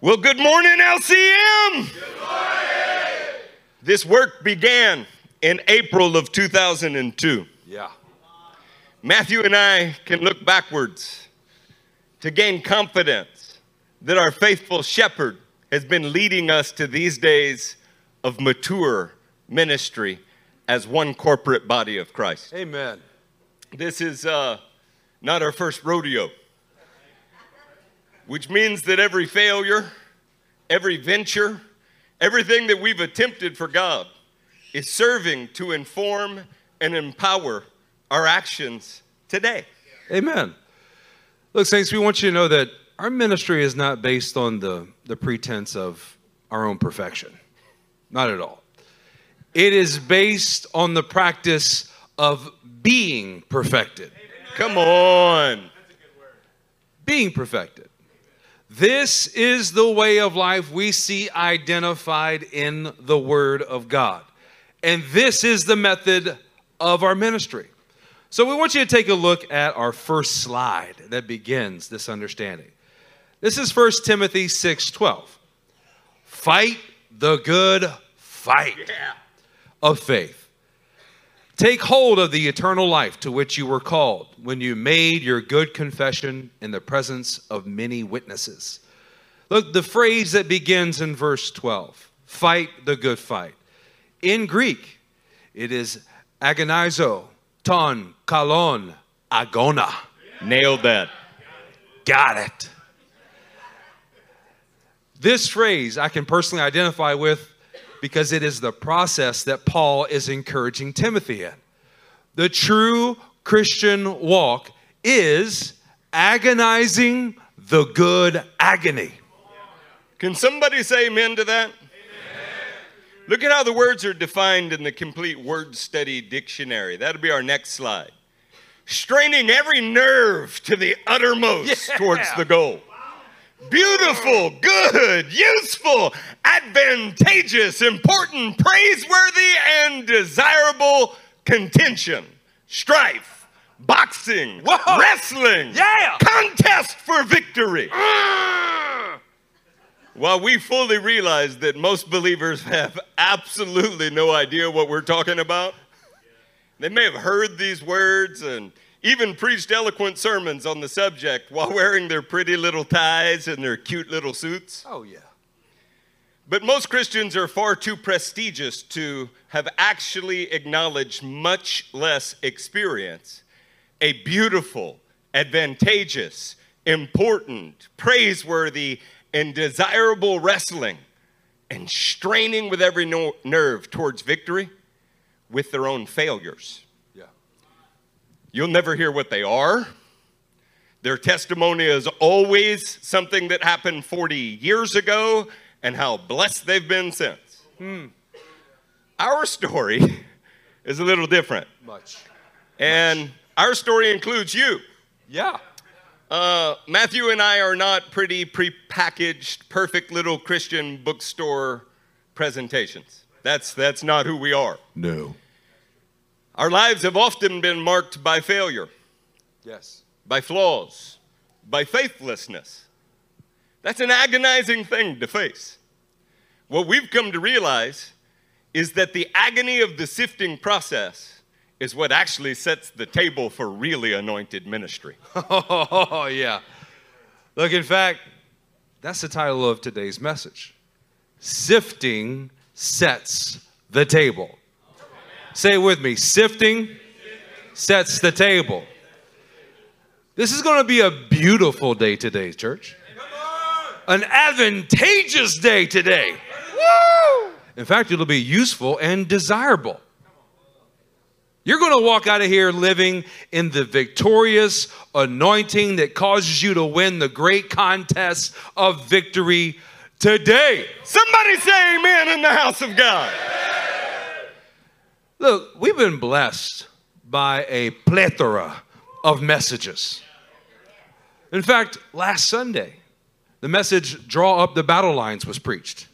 Well, good morning, LCM. Good morning. This work began in April of 2002. Yeah. Matthew and I can look backwards to gain confidence that our faithful shepherd has been leading us to these days of mature ministry as one corporate body of Christ. Amen. This is uh, not our first rodeo, which means that every failure, every venture, everything that we've attempted for God is serving to inform and empower our actions today. Amen. Look, Saints, we want you to know that our ministry is not based on the, the pretense of our own perfection. Not at all. It is based on the practice of being perfected. Come on. Being perfected. This is the way of life we see identified in the Word of God. And this is the method of our ministry. So we want you to take a look at our first slide that begins this understanding. This is 1 Timothy 6:12. Fight the good fight of faith. Take hold of the eternal life to which you were called when you made your good confession in the presence of many witnesses. Look, the phrase that begins in verse 12 fight the good fight. In Greek, it is agonizo, ton, kalon, agona. Nailed that. Got it. This phrase I can personally identify with because it is the process that Paul is encouraging Timothy in. The true Christian walk is agonizing the good agony. Can somebody say amen to that? Look at how the words are defined in the complete word study dictionary. That'll be our next slide. Straining every nerve to the uttermost Yeah. towards the goal. Beautiful, good, useful, advantageous, important, praiseworthy, and desirable contention, strife, boxing, Whoa. wrestling, Yeah. contest for victory. Mm. While we fully realize that most believers have absolutely no idea what we're talking about, they may have heard these words and even preached eloquent sermons on the subject while wearing their pretty little ties and their cute little suits. Oh, yeah. But most Christians are far too prestigious to have actually acknowledged, much less experience, a beautiful, advantageous, important, praiseworthy, and desirable wrestling and straining with every no- nerve towards victory with their own failures. Yeah. You'll never hear what they are. Their testimony is always something that happened 40 years ago and how blessed they've been since. Hmm. Our story is a little different. Much. And our story includes you. Yeah. Uh, Matthew and I are not pretty prepackaged, perfect little Christian bookstore presentations. That's, that's not who we are. No. Our lives have often been marked by failure. Yes. by flaws, by faithlessness. That's an agonizing thing to face. What we've come to realize is that the agony of the sifting process is what actually sets the table for really anointed ministry. Oh, yeah. Look, in fact, that's the title of today's message Sifting Sets the Table. Say it with me Sifting sets the table. This is going to be a beautiful day today, church. An advantageous day today. Woo! In fact, it'll be useful and desirable. You're going to walk out of here living in the victorious anointing that causes you to win the great contest of victory today. Somebody say amen in the house of God. Look, we've been blessed by a plethora of messages. In fact, last Sunday, the message Draw Up the Battle Lines was preached.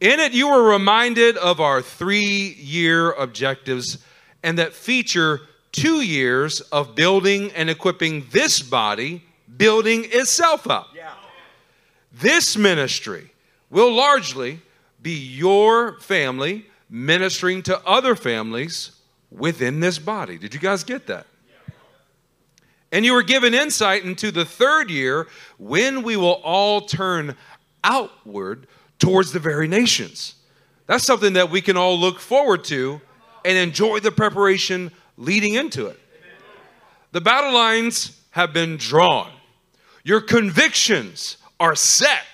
In it, you were reminded of our three year objectives and that feature two years of building and equipping this body, building itself up. This ministry will largely be your family ministering to other families within this body. Did you guys get that? And you were given insight into the third year when we will all turn outward towards the very nations. That's something that we can all look forward to and enjoy the preparation leading into it. The battle lines have been drawn, your convictions are set.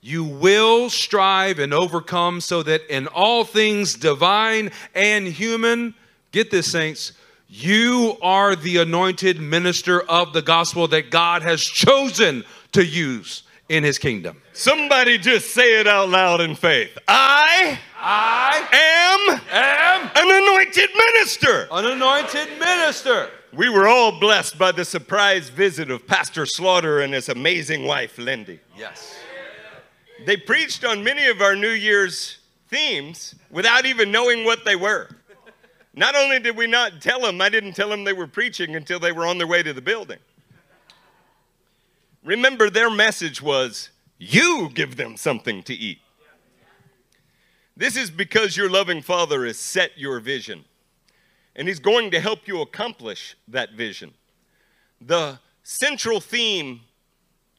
You will strive and overcome so that in all things divine and human, get this, saints, you are the anointed minister of the gospel that God has chosen to use in his kingdom. Somebody just say it out loud in faith. I, I am, am an anointed minister. an anointed minister. We were all blessed by the surprise visit of Pastor Slaughter and his amazing wife, Lindy. Yes. They preached on many of our New Year's themes without even knowing what they were. Not only did we not tell them, I didn't tell them they were preaching until they were on their way to the building. Remember, their message was you give them something to eat. This is because your loving Father has set your vision, and He's going to help you accomplish that vision. The central theme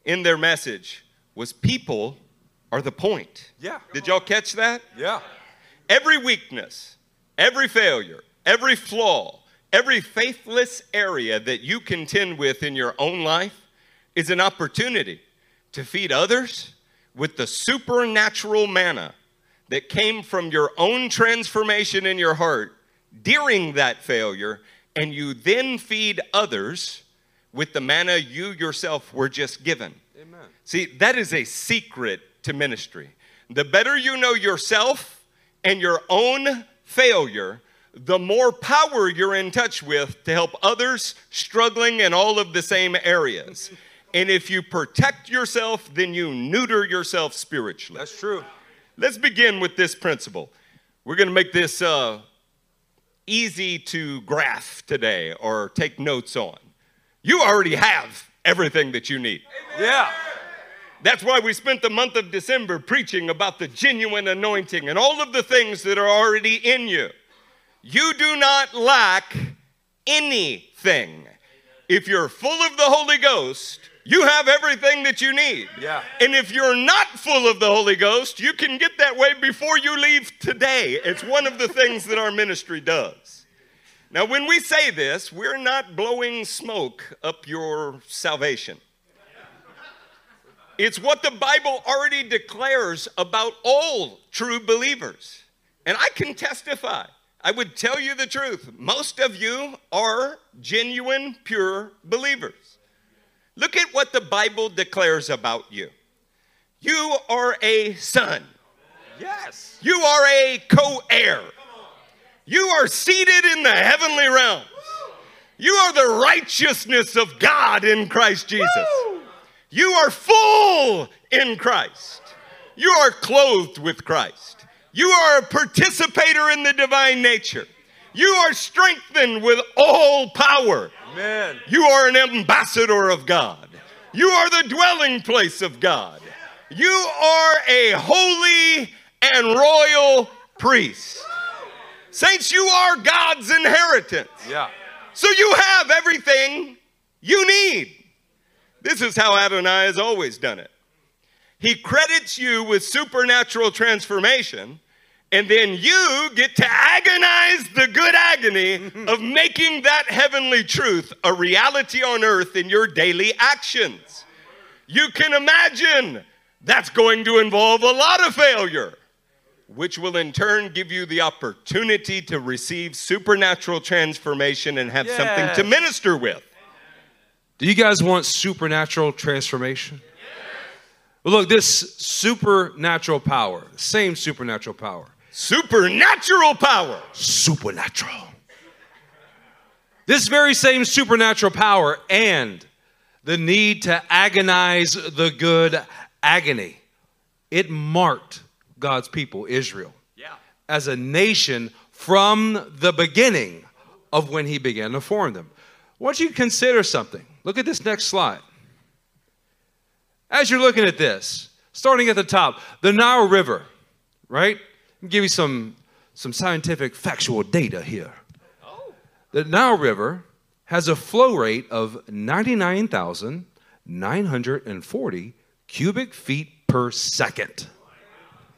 in their message was people are the point. Yeah. Did y'all catch that? Yeah. Every weakness, every failure, every flaw, every faithless area that you contend with in your own life is an opportunity to feed others with the supernatural manna that came from your own transformation in your heart during that failure, and you then feed others with the manna you yourself were just given. Amen. See, that is a secret to ministry. The better you know yourself and your own failure, the more power you're in touch with to help others struggling in all of the same areas. And if you protect yourself, then you neuter yourself spiritually. That's true. Let's begin with this principle. We're going to make this uh, easy to graph today or take notes on. You already have everything that you need. Yeah. That's why we spent the month of December preaching about the genuine anointing and all of the things that are already in you. You do not lack anything. If you're full of the Holy Ghost, you have everything that you need. Yeah. And if you're not full of the Holy Ghost, you can get that way before you leave today. It's one of the things that our ministry does. Now, when we say this, we're not blowing smoke up your salvation. It's what the Bible already declares about all true believers. And I can testify. I would tell you the truth. Most of you are genuine, pure believers. Look at what the Bible declares about you. You are a son. Yes. You are a co heir. You are seated in the heavenly realms. You are the righteousness of God in Christ Jesus. You are full in Christ. You are clothed with Christ. You are a participator in the divine nature. You are strengthened with all power. Amen. You are an ambassador of God. You are the dwelling place of God. You are a holy and royal priest. Saints, you are God's inheritance. Yeah. So you have everything you need. This is how Adonai has always done it. He credits you with supernatural transformation, and then you get to agonize the good agony of making that heavenly truth a reality on earth in your daily actions. You can imagine that's going to involve a lot of failure, which will in turn give you the opportunity to receive supernatural transformation and have something to minister with. Do you guys want supernatural transformation? Well, look, this supernatural power, same supernatural power, Supernatural power. supernatural. This very same supernatural power and the need to agonize the good agony, it marked God's people, Israel, Yeah. as a nation from the beginning of when He began to form them. I want you consider something. Look at this next slide. As you're looking at this, starting at the top, the Nile River, right? Give you some, some scientific factual data here. Oh. The Nile River has a flow rate of 99,940 cubic feet per second.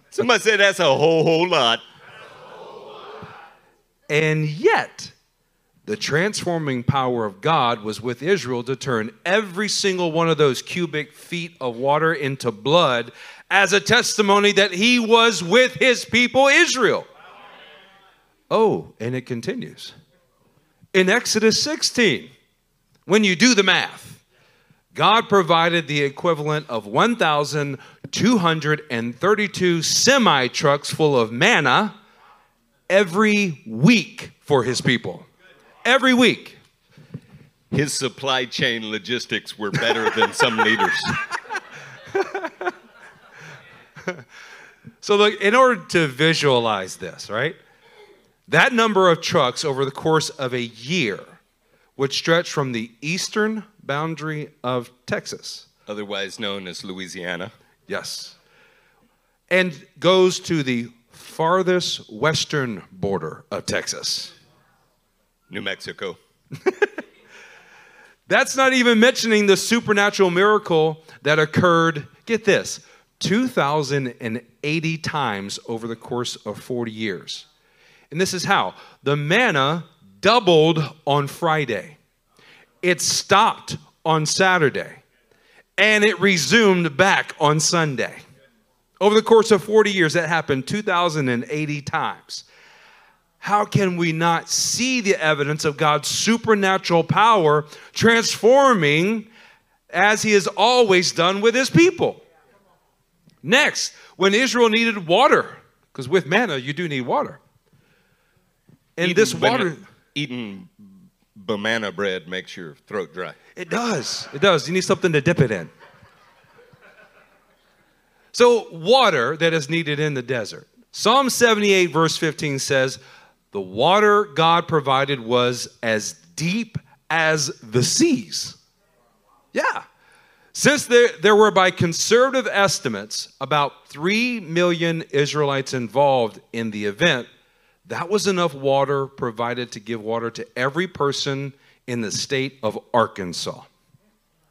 Somebody said that's a whole, whole lot. And yet, the transforming power of God was with Israel to turn every single one of those cubic feet of water into blood as a testimony that he was with his people Israel. Oh, and it continues. In Exodus 16, when you do the math, God provided the equivalent of 1,232 semi trucks full of manna every week for his people. Every week. His supply chain logistics were better than some leaders. So, look, in order to visualize this, right? That number of trucks over the course of a year would stretch from the eastern boundary of Texas, Otherwise known as Louisiana. yes, and goes to the farthest western border of Texas. New Mexico. That's not even mentioning the supernatural miracle that occurred, get this, 2,080 times over the course of 40 years. And this is how the manna doubled on Friday, it stopped on Saturday, and it resumed back on Sunday. Over the course of 40 years, that happened 2,080 times. How can we not see the evidence of God's supernatural power transforming as He has always done with His people? Next, when Israel needed water, because with manna you do need water. And Eating this water, Eating banana bread makes your throat dry. it does. It does. You need something to dip it in. So, water that is needed in the desert. Psalm 78, verse 15 says, The water God provided was as deep as the seas. Yeah. Since there, there were, by conservative estimates, about 3 million Israelites involved in the event, that was enough water provided to give water to every person in the state of Arkansas.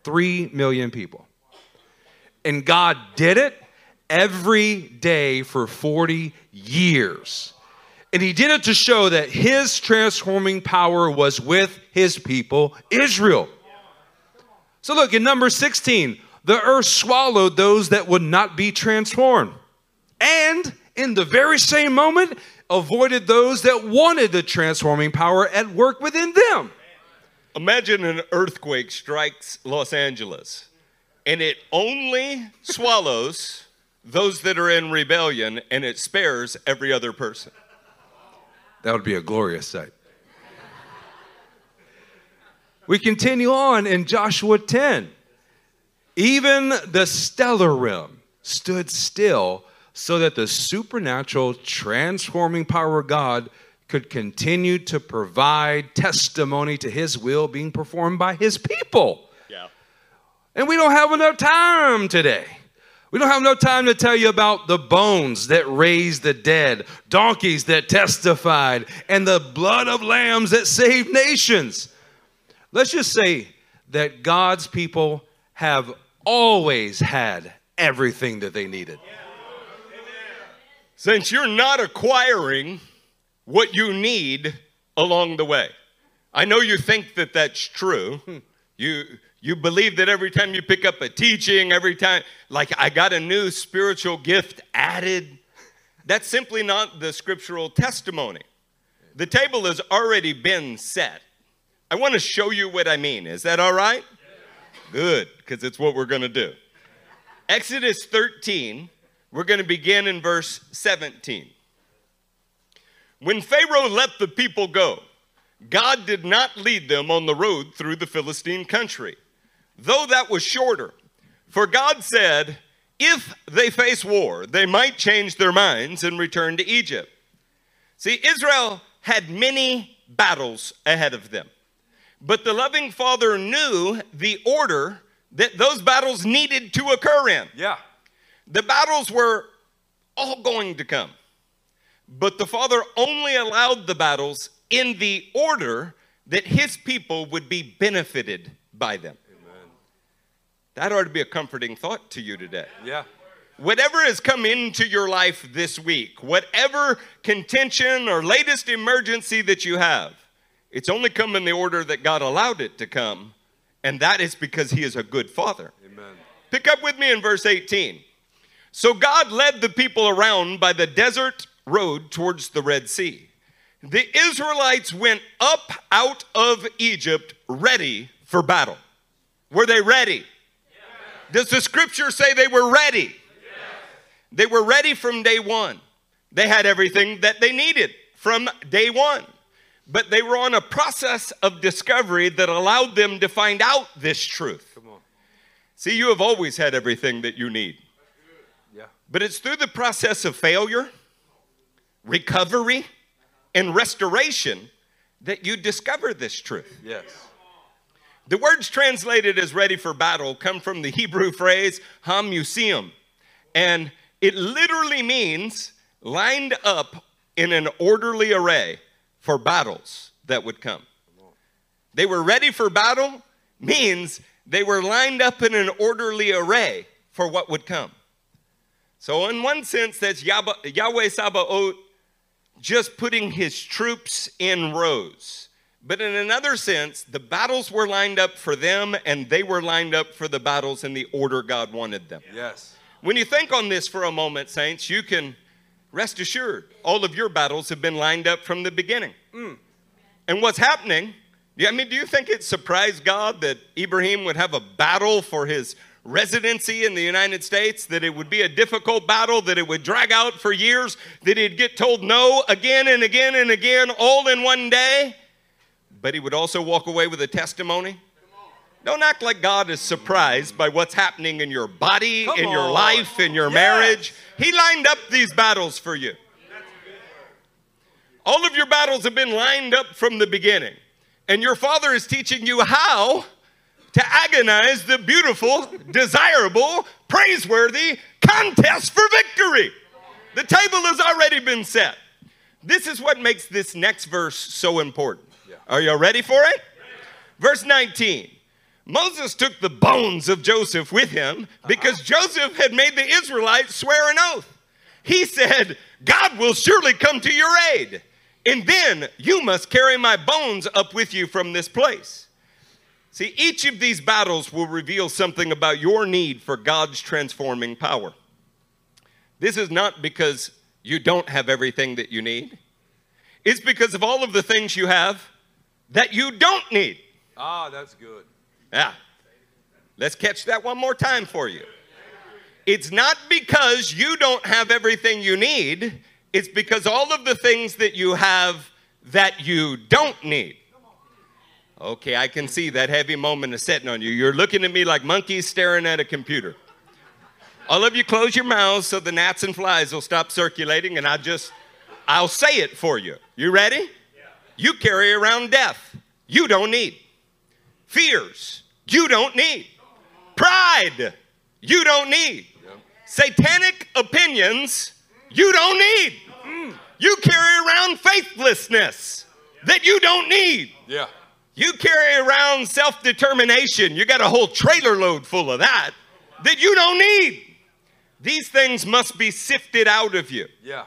3 million people. And God did it every day for 40 years. And he did it to show that his transforming power was with his people, Israel. So look, in number 16, the earth swallowed those that would not be transformed. And in the very same moment, avoided those that wanted the transforming power at work within them. Imagine an earthquake strikes Los Angeles and it only swallows those that are in rebellion and it spares every other person. That would be a glorious sight. We continue on in Joshua 10. Even the stellar realm stood still so that the supernatural transforming power of God could continue to provide testimony to his will being performed by his people. Yeah. And we don't have enough time today. We don't have no time to tell you about the bones that raised the dead, donkeys that testified, and the blood of lambs that saved nations. Let's just say that God's people have always had everything that they needed. Since you're not acquiring what you need along the way. I know you think that that's true. Hmm. You you believe that every time you pick up a teaching, every time like I got a new spiritual gift added. That's simply not the scriptural testimony. The table has already been set. I want to show you what I mean. Is that all right? Good, because it's what we're going to do. Exodus 13, we're going to begin in verse 17. When Pharaoh let the people go, God did not lead them on the road through the Philistine country, though that was shorter. For God said, if they face war, they might change their minds and return to Egypt. See, Israel had many battles ahead of them, but the loving Father knew the order that those battles needed to occur in. Yeah. The battles were all going to come, but the Father only allowed the battles in the order that His people would be benefited by them. That ought to be a comforting thought to you today. Yeah. Whatever has come into your life this week, whatever contention or latest emergency that you have, it's only come in the order that God allowed it to come, and that is because He is a good Father. Amen. Pick up with me in verse 18. So God led the people around by the desert road towards the Red Sea. The Israelites went up out of Egypt ready for battle. Were they ready? Does the scripture say they were ready? Yes. They were ready from day one. They had everything that they needed from day one. But they were on a process of discovery that allowed them to find out this truth. Come on. See, you have always had everything that you need. Yeah. But it's through the process of failure, recovery, and restoration that you discover this truth. Yes. The words translated as ready for battle come from the Hebrew phrase hamushim, and it literally means lined up in an orderly array for battles that would come. They were ready for battle means they were lined up in an orderly array for what would come. So, in one sense, that's Yahweh Sabaoth just putting his troops in rows. But in another sense, the battles were lined up for them and they were lined up for the battles in the order God wanted them. Yes. When you think on this for a moment, saints, you can rest assured all of your battles have been lined up from the beginning. Mm. And what's happening? I mean, do you think it surprised God that Ibrahim would have a battle for his residency in the United States, that it would be a difficult battle, that it would drag out for years, that he'd get told no again and again and again, all in one day? But he would also walk away with a testimony. Don't act like God is surprised by what's happening in your body, Come in your on. life, in your Yes. marriage. He lined up these battles for you. All of your battles have been lined up from the beginning. And your father is teaching you how to agonize the beautiful, desirable, praiseworthy contest for victory. The table has already been set. This is what makes this next verse so important. Are you ready for it? Verse 19. Moses took the bones of Joseph with him because uh-huh. Joseph had made the Israelites swear an oath. He said, God will surely come to your aid, and then you must carry my bones up with you from this place. See, each of these battles will reveal something about your need for God's transforming power. This is not because you don't have everything that you need, it's because of all of the things you have that you don't need. Ah, that's good. Yeah. Let's catch that one more time for you. It's not because you don't have everything you need, it's because all of the things that you have that you don't need. Okay, I can see that heavy moment is setting on you. You're looking at me like monkeys staring at a computer. All of you close your mouths so the gnats and flies will stop circulating, and I just, I'll say it for you. You ready? You carry around death. You don't need. Fears. You don't need. Pride. You don't need. Satanic opinions. You don't need. You carry around faithlessness that you don't need. Yeah. You carry around self determination. You got a whole trailer load full of that that you don't need. These things must be sifted out of you. Yeah.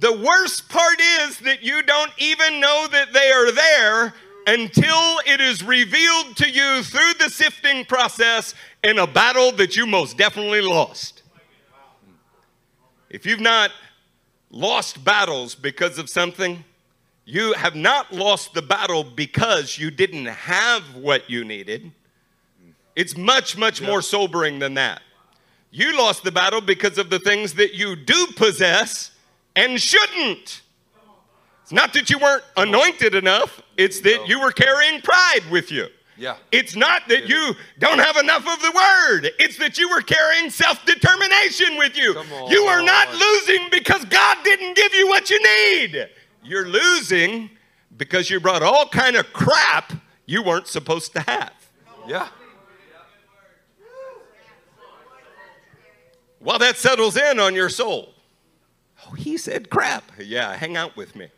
The worst part is that you don't even know that they are there until it is revealed to you through the sifting process in a battle that you most definitely lost. If you've not lost battles because of something, you have not lost the battle because you didn't have what you needed. It's much, much more sobering than that. You lost the battle because of the things that you do possess and shouldn't. It's not that you weren't anointed enough, it's that you were carrying pride with you. Yeah. It's not that you don't have enough of the word. It's that you were carrying self determination with you. On. You are not losing because God didn't give you what you need. You're losing because you brought all kind of crap you weren't supposed to have. Yeah. While that settles in on your soul. Oh, he said crap. Yeah, hang out with me.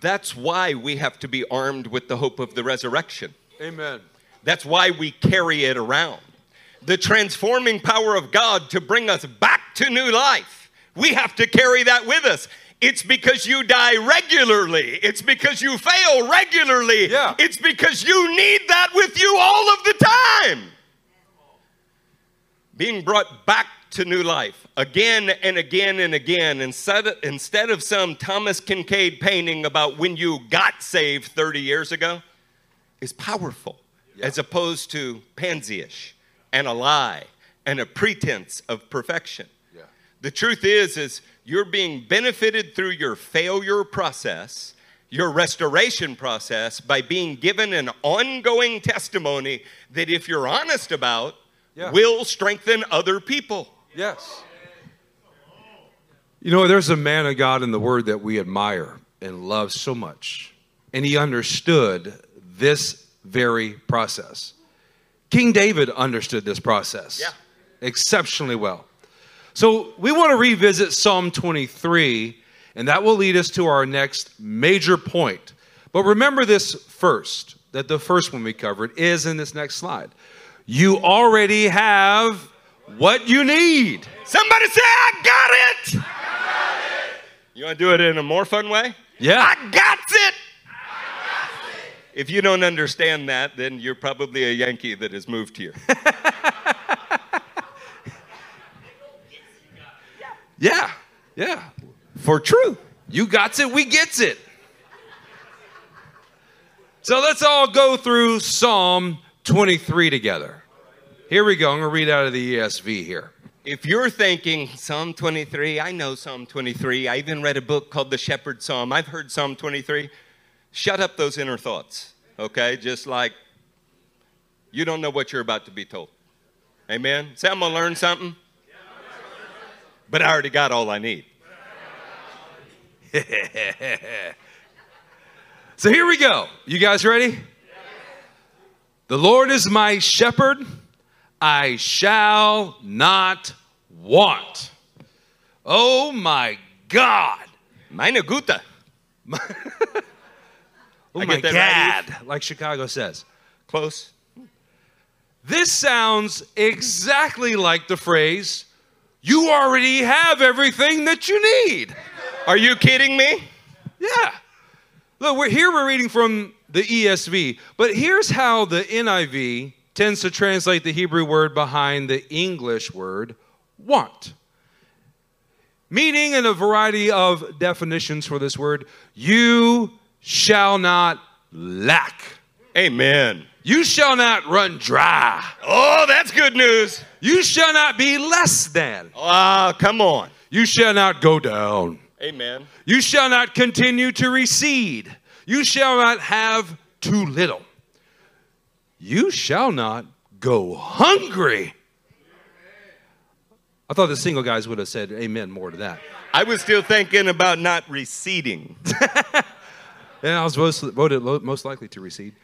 That's why we have to be armed with the hope of the resurrection. Amen. That's why we carry it around. The transforming power of God to bring us back to new life. We have to carry that with us. It's because you die regularly. It's because you fail regularly. Yeah. It's because you need that with you all of the time. Being brought back to new life again and again and again instead of, instead of some Thomas Kinkade painting about when you got saved 30 years ago is powerful as opposed to pansy-ish and a lie and a pretense of perfection. Yeah. The truth is is you're being benefited through your failure process, your restoration process by being given an ongoing testimony that if you're honest about Yeah. will strengthen other people. Yes. You know, there's a man of God in the Word that we admire and love so much, and he understood this very process. King David understood this process Yeah. exceptionally well. So we want to revisit Psalm 23, and that will lead us to our next major point. But remember this first that the first one we covered is in this next slide. You already have what you need. Somebody say, I got it! You want to do it in a more fun way? Yeah. I got it! If you don't understand that, then you're probably a Yankee that has moved here. Yeah. Yeah. For true. You got it, we gets it. So let's all go through Psalm 23 together. Here we go. I'm going to read out of the ESV here. If you're thinking Psalm 23, I know Psalm 23. I even read a book called The Shepherd Psalm. I've heard Psalm 23. Shut up those inner thoughts, okay? Just like you don't know what you're about to be told. Amen? Say, I'm going to learn something, but I already got all I need. So here we go. You guys ready? The Lord is my shepherd, I shall not want. Oh my God. Meine Gute. Oh I my God, like Chicago says. Close. This sounds exactly like the phrase, you already have everything that you need. Are you kidding me? Yeah. Look, we're here we're reading from the ESV, but here's how the NIV tends to translate the Hebrew word behind the English word want. Meaning in a variety of definitions for this word, you shall not lack. Amen. You shall not run dry. Oh, that's good news. You shall not be less than. Ah, come on. You shall not go down. Amen. You shall not continue to recede. You shall not have too little. You shall not go hungry. I thought the single guys would have said amen more to that. I was still thinking about not receding. Yeah, I was most, voted most likely to recede.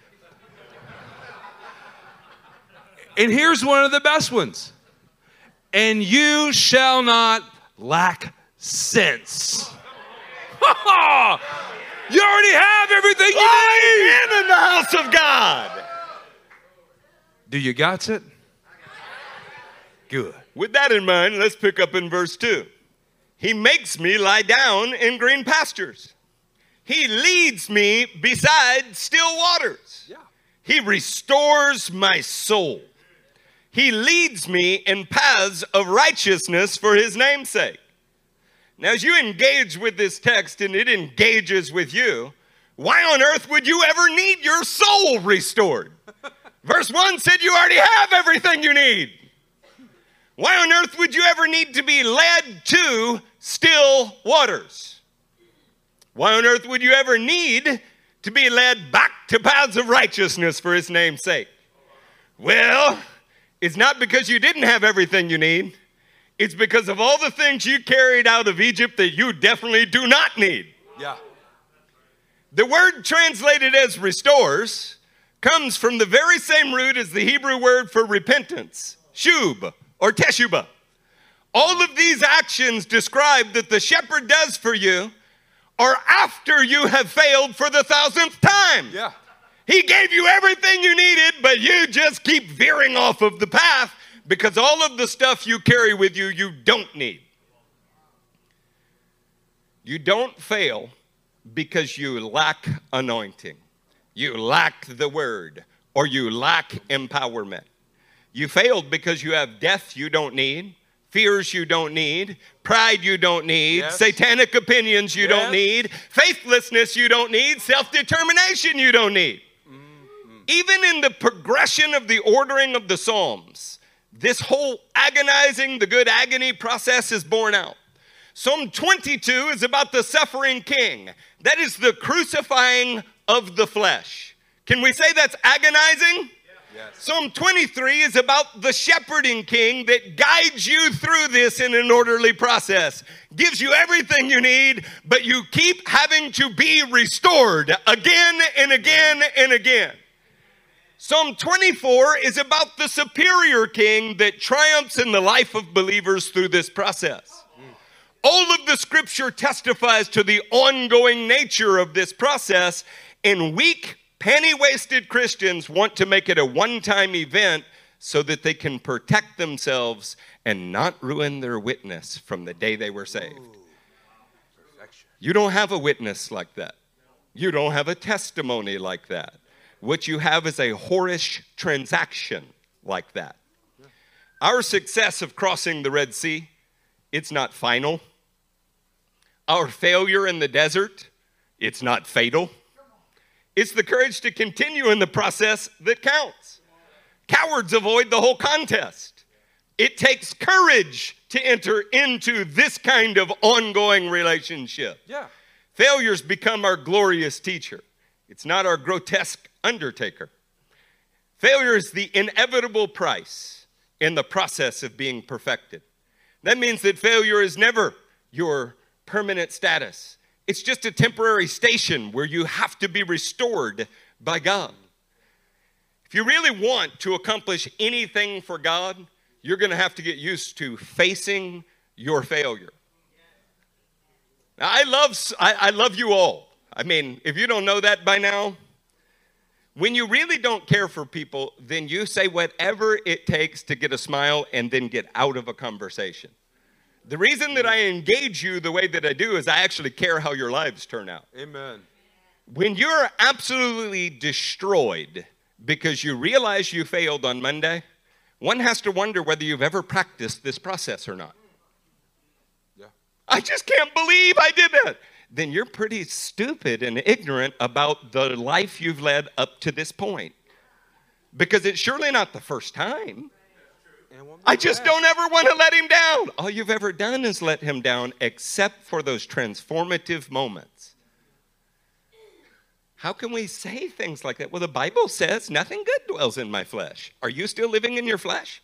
And here's one of the best ones. And you shall not lack sense. you already have everything you need. In the house of God. Do you got it? Good. With that in mind, let's pick up in verse 2. He makes me lie down in green pastures. He leads me beside still waters. Yeah. He restores my soul. He leads me in paths of righteousness for his namesake. Now, as you engage with this text and it engages with you, why on earth would you ever need your soul restored? Verse 1 said you already have everything you need. Why on earth would you ever need to be led to still waters? Why on earth would you ever need to be led back to paths of righteousness for his name's sake? Well, it's not because you didn't have everything you need. It's because of all the things you carried out of Egypt that you definitely do not need. Yeah. The word translated as restores comes from the very same root as the Hebrew word for repentance, shub or teshubah. All of these actions describe that the shepherd does for you are after you have failed for the thousandth time. Yeah. He gave you everything you needed, but you just keep veering off of the path because all of the stuff you carry with you, you don't need. You don't fail because you lack anointing, you lack the word, or you lack empowerment. You failed because you have death you don't need, fears you don't need, pride you don't need, Yes. satanic opinions you don't need, faithlessness you don't need, self determination you don't need. Mm-hmm. Even in the progression of the ordering of the Psalms, this whole agonizing, the good agony process is borne out. Psalm 22 is about the suffering king. That is the crucifying of the flesh. Can we say that's agonizing? Yes. Psalm 23 is about the shepherding king that guides you through this in an orderly process, gives you everything you need, but you keep having to be restored again and again and again. Psalm 24 is about the superior king that triumphs in the life of believers through this process. All of the scripture testifies to the ongoing nature of this process, and weak, penny wasted Christians want to make it a one time event so that they can protect themselves and not ruin their witness from the day they were saved. You don't have a witness like that. You don't have a testimony like that. What you have is a whorish transaction like that. Our success of crossing the Red Sea, it's not final. Our failure in the desert, it's not fatal. It's the courage to continue in the process that counts. Cowards avoid the whole contest. It takes courage to enter into this kind of ongoing relationship. Yeah. Failures become our glorious teacher. It's not our grotesque undertaker. Failure is the inevitable price in the process of being perfected. That means that failure is never your permanent status, it's just a temporary station where you have to be restored by God. If you really want to accomplish anything for God, you're going to have to get used to facing your failure. Now, I love, I, I love you all. I mean, if you don't know that by now, when you really don't care for people, then you say whatever it takes to get a smile and then get out of a conversation. The reason that I engage you the way that I do is I actually care how your lives turn out. Amen. When you're absolutely destroyed because you realize you failed on Monday, one has to wonder whether you've ever practiced this process or not. Yeah. I just can't believe I did that. Then you're pretty stupid and ignorant about the life you've led up to this point. Because it's surely not the first time. And it won't be I just don't ever want to let him down. All you've ever done is let him down, except for those transformative moments. How can we say things like that? Well, the Bible says nothing good dwells in my flesh. Are you still living in your flesh?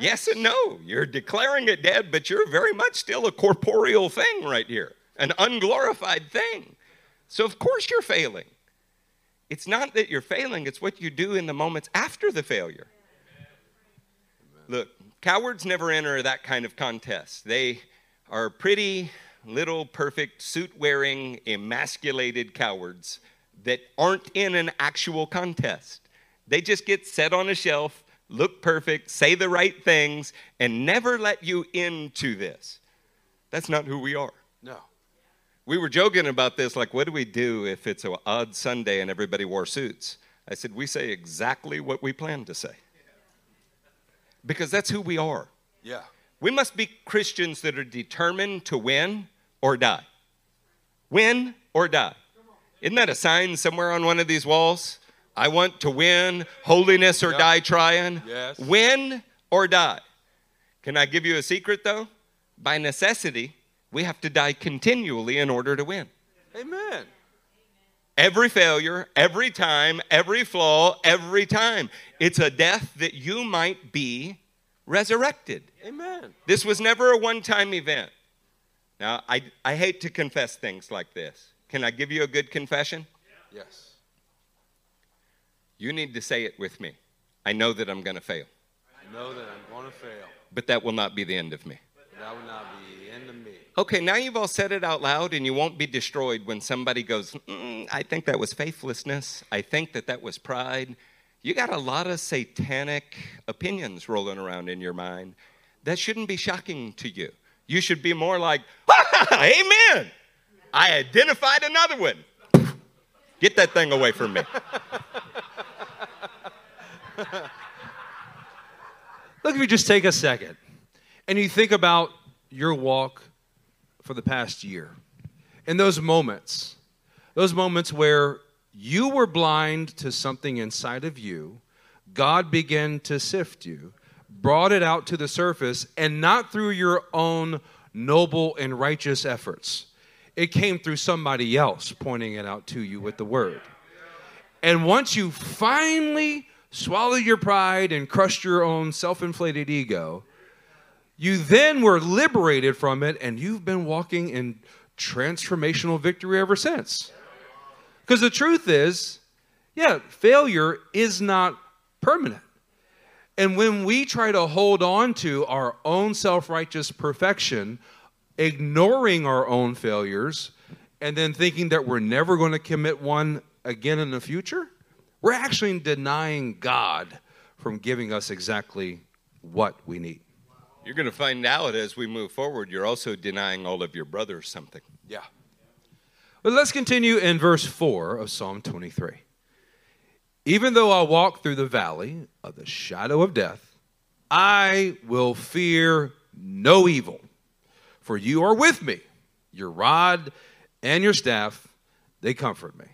Yes, and no. You're declaring it dead, but you're very much still a corporeal thing right here, an unglorified thing. So, of course, you're failing. It's not that you're failing, it's what you do in the moments after the failure. Look, cowards never enter that kind of contest. They are pretty little perfect suit wearing, emasculated cowards that aren't in an actual contest. They just get set on a shelf, look perfect, say the right things, and never let you into this. That's not who we are. No. We were joking about this, like, what do we do if it's an odd Sunday and everybody wore suits? I said, we say exactly what we plan to say. Because that's who we are. Yeah. We must be Christians that are determined to win or die. Win or die. Isn't that a sign somewhere on one of these walls? I want to win, holiness or Yeah. die trying. Yes. Win or die. Can I give you a secret though? By necessity, we have to die continually in order to win. Amen. Every failure, every time, every flaw, every time. It's a death that you might be resurrected. Amen. This was never a one time event. Now, I, I hate to confess things like this. Can I give you a good confession? Yes. You need to say it with me. I know that I'm going to fail, I know that I'm going to fail. but that will not be the end of me. That will not be the end of me. Okay, now you've all said it out loud, and you won't be destroyed when somebody goes, mm, I think that was faithlessness. I think that that was pride. You got a lot of satanic opinions rolling around in your mind. That shouldn't be shocking to you. You should be more like, Amen. I identified another one. Get that thing away from me. Look, if you just take a second and you think about your walk for the past year In those moments, those moments where you were blind to something inside of you, God began to sift you, brought it out to the surface, and not through your own noble and righteous efforts. It came through somebody else pointing it out to you with the word. And once you finally swallowed your pride and crushed your own self inflated ego, you then were liberated from it and you've been walking in transformational victory ever since. Because the truth is, yeah, failure is not permanent. And when we try to hold on to our own self righteous perfection, ignoring our own failures, and then thinking that we're never going to commit one again in the future, we're actually denying God from giving us exactly what we need. You're going to find out as we move forward, you're also denying all of your brothers something. Yeah. But let's continue in verse 4 of Psalm 23. Even though I walk through the valley of the shadow of death, I will fear no evil, for you are with me. Your rod and your staff, they comfort me.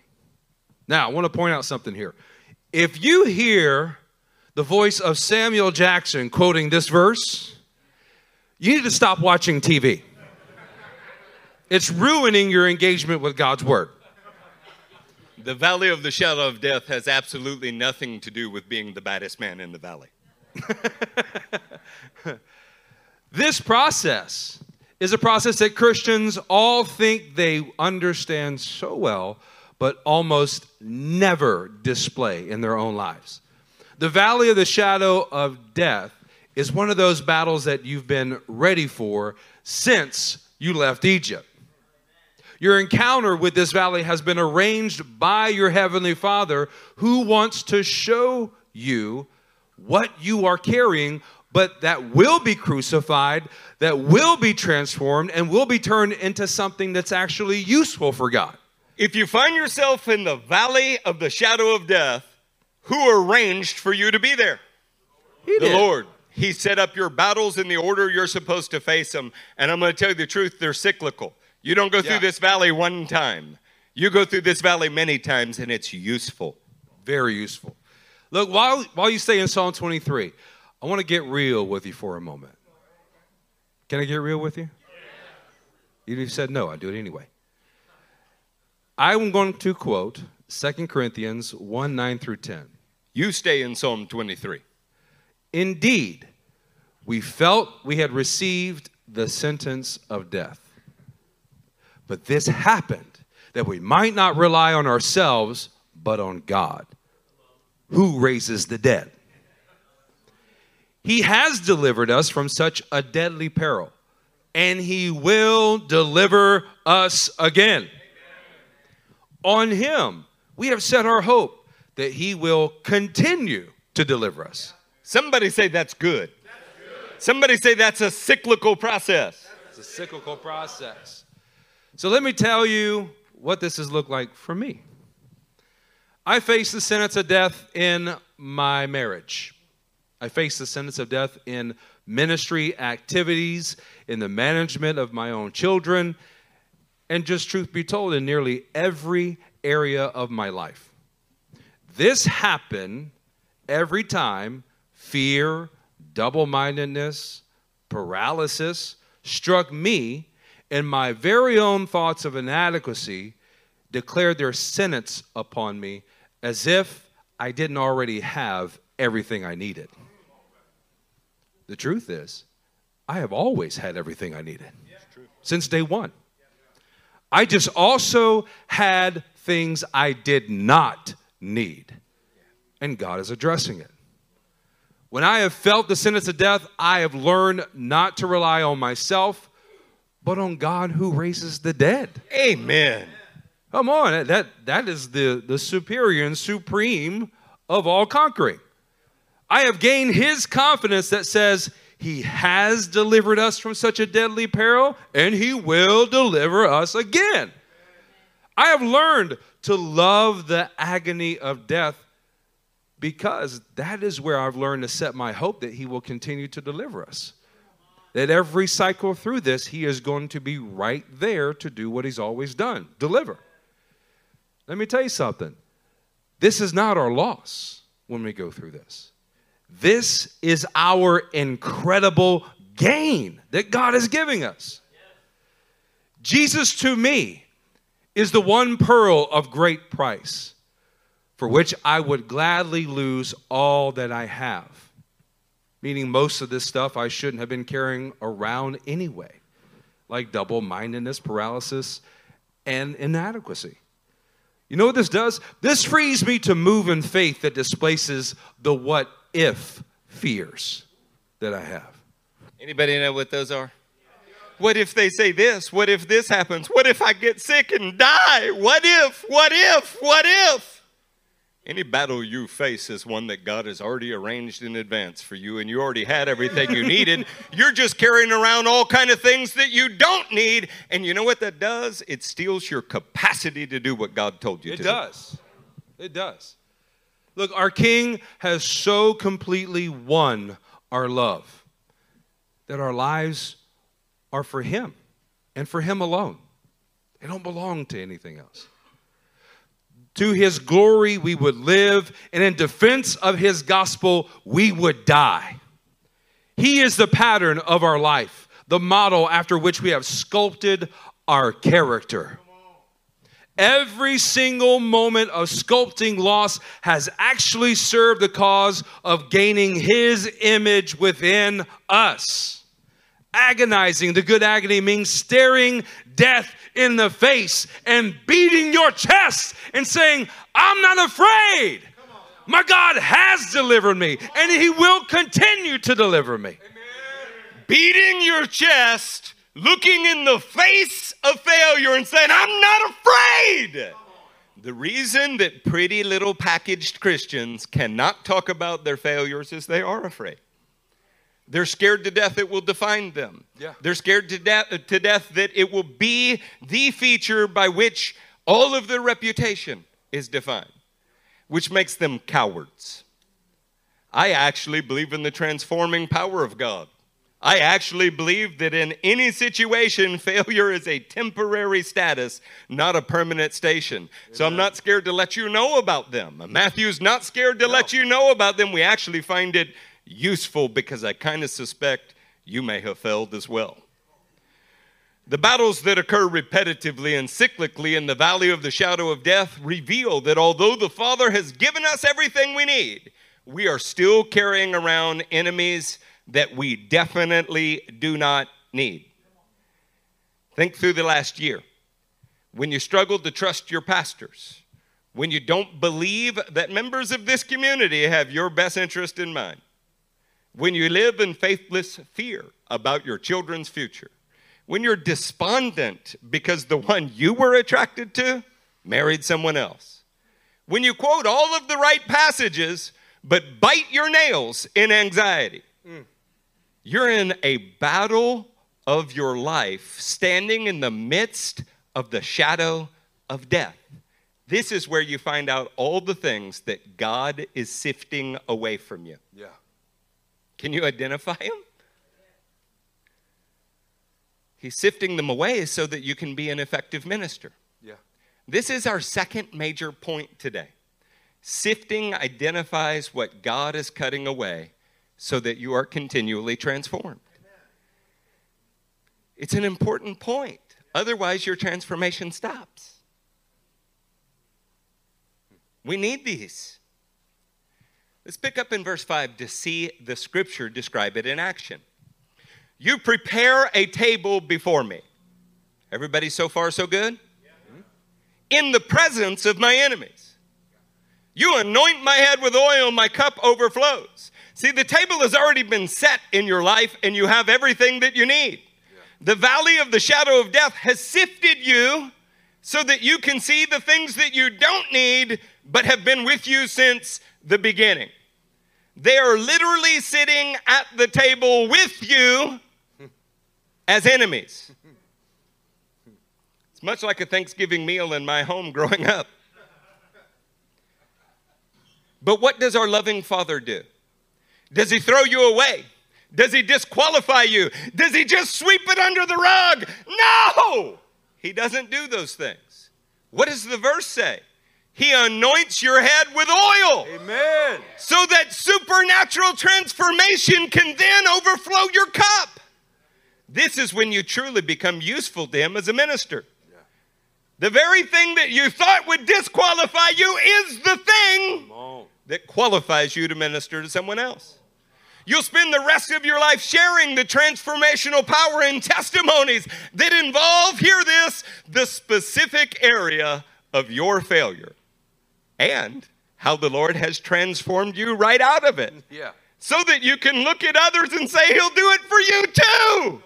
Now, I want to point out something here. If you hear the voice of Samuel Jackson quoting this verse, you need to stop watching TV. It's ruining your engagement with God's word. The valley of the shadow of death has absolutely nothing to do with being the baddest man in the valley. This process is a process that Christians all think they understand so well, but almost never display in their own lives. The valley of the shadow of death is one of those battles that you've been ready for since you left Egypt. Your encounter with this valley has been arranged by your Heavenly Father who wants to show you what you are carrying, but that will be crucified, that will be transformed, and will be turned into something that's actually useful for God. If you find yourself in the valley of the shadow of death, who arranged for you to be there? He the did. Lord. He set up your battles in the order you're supposed to face them. And I'm going to tell you the truth, they're cyclical. You don't go Yeah. through this valley one time, you go through this valley many times, and it's useful. Very useful. Look, while, while you stay in Psalm 23, I want to get real with you for a moment. Can I get real with you? Even if you said no, I do it anyway. I'm going to quote 2 Corinthians 1 9 through 10. You stay in Psalm 23. Indeed, we felt we had received the sentence of death. But this happened that we might not rely on ourselves, but on God, who raises the dead. He has delivered us from such a deadly peril, and He will deliver us again. On Him, we have set our hope that He will continue to deliver us. Somebody say that's good. Somebody say that's a cyclical process. It's a cyclical process. So let me tell you what this has looked like for me. I faced the sentence of death in my marriage. I faced the sentence of death in ministry activities, in the management of my own children, and just truth be told, in nearly every area of my life. This happened every time fear, double mindedness, paralysis struck me, and my very own thoughts of inadequacy declared their sentence upon me as if I didn't already have everything I needed. The truth is, I have always had everything I needed since day one. I just also had things I did not need. and God is addressing it. When I have felt the sentence of death, I have learned not to rely on myself, but on God who raises the dead. Amen. Come on, that, that is the, the superior and supreme of all conquering. I have gained his confidence that says, He has delivered us from such a deadly peril, and He will deliver us again. I have learned to love the agony of death because that is where I've learned to set my hope that He will continue to deliver us. That every cycle through this, He is going to be right there to do what He's always done deliver. Let me tell you something. This is not our loss when we go through this. This is our incredible gain that God is giving us. Jesus to me is the one pearl of great price for which I would gladly lose all that I have. Meaning, most of this stuff I shouldn't have been carrying around anyway, like double mindedness, paralysis, and inadequacy. You know what this does? This frees me to move in faith that displaces the what if fears that I have. Anybody know what those are? What if they say this? What if this happens? What if I get sick and die? What if? What if? What if? Any battle you face is one that God has already arranged in advance for you, and you already had everything you needed. You're just carrying around all kind of things that you don't need, and you know what that does? It steals your capacity to do what God told you it to. It does. It does. Look, our King has so completely won our love that our lives are for Him and for Him alone. They don't belong to anything else to his glory we would live, and in defense of his gospel we would die. He is the pattern of our life, the model after which we have sculpted our character. Every single moment of sculpting loss has actually served the cause of gaining his image within us. Agonizing, the good agony means staring death in the face and beating your chest and saying, I'm not afraid. My God has delivered me and He will continue to deliver me. Beating your chest, looking in the face of failure and saying, I'm not afraid. The reason that pretty little packaged Christians cannot talk about their failures is they are afraid. They're scared to death it will define them. Yeah. They're scared to death, to death that it will be the feature by which all of their reputation is defined, which makes them cowards. I actually believe in the transforming power of God. I actually believe that in any situation, failure is a temporary status, not a permanent station. So I'm not scared to let you know about them. Matthew's not scared to no. let you know about them. We actually find it useful because I kind of suspect you may have failed as well. The battles that occur repetitively and cyclically in the valley of the shadow of death reveal that although the Father has given us everything we need, we are still carrying around enemies that we definitely do not need. Think through the last year. When you struggled to trust your pastors, when you don't believe that members of this community have your best interest in mind, when you live in faithless fear about your children's future, when you're despondent because the one you were attracted to married someone else, when you quote all of the right passages but bite your nails in anxiety, mm. you're in a battle of your life standing in the midst of the shadow of death. This is where you find out all the things that God is sifting away from you. Yeah. Can you identify him? He's sifting them away so that you can be an effective minister. Yeah. This is our second major point today. Sifting identifies what God is cutting away so that you are continually transformed. It's an important point. Otherwise, your transformation stops. We need these. Let's pick up in verse 5 to see the scripture describe it in action. You prepare a table before me. Everybody so far so good? In the presence of my enemies. You anoint my head with oil, my cup overflows. See, the table has already been set in your life, and you have everything that you need. The valley of the shadow of death has sifted you so that you can see the things that you don't need, but have been with you since the beginning. They are literally sitting at the table with you as enemies. It's much like a Thanksgiving meal in my home growing up. But what does our loving Father do? Does he throw you away? Does he disqualify you? Does he just sweep it under the rug? No! He doesn't do those things. What does the verse say? He anoints your head with oil. Amen. So that supernatural transformation can then overflow your cup. This is when you truly become useful to Him as a minister. The very thing that you thought would disqualify you is the thing that qualifies you to minister to someone else. You'll spend the rest of your life sharing the transformational power and testimonies that involve, hear this, the specific area of your failure and how the Lord has transformed you right out of it. Yeah. So that you can look at others and say, He'll do it for you too.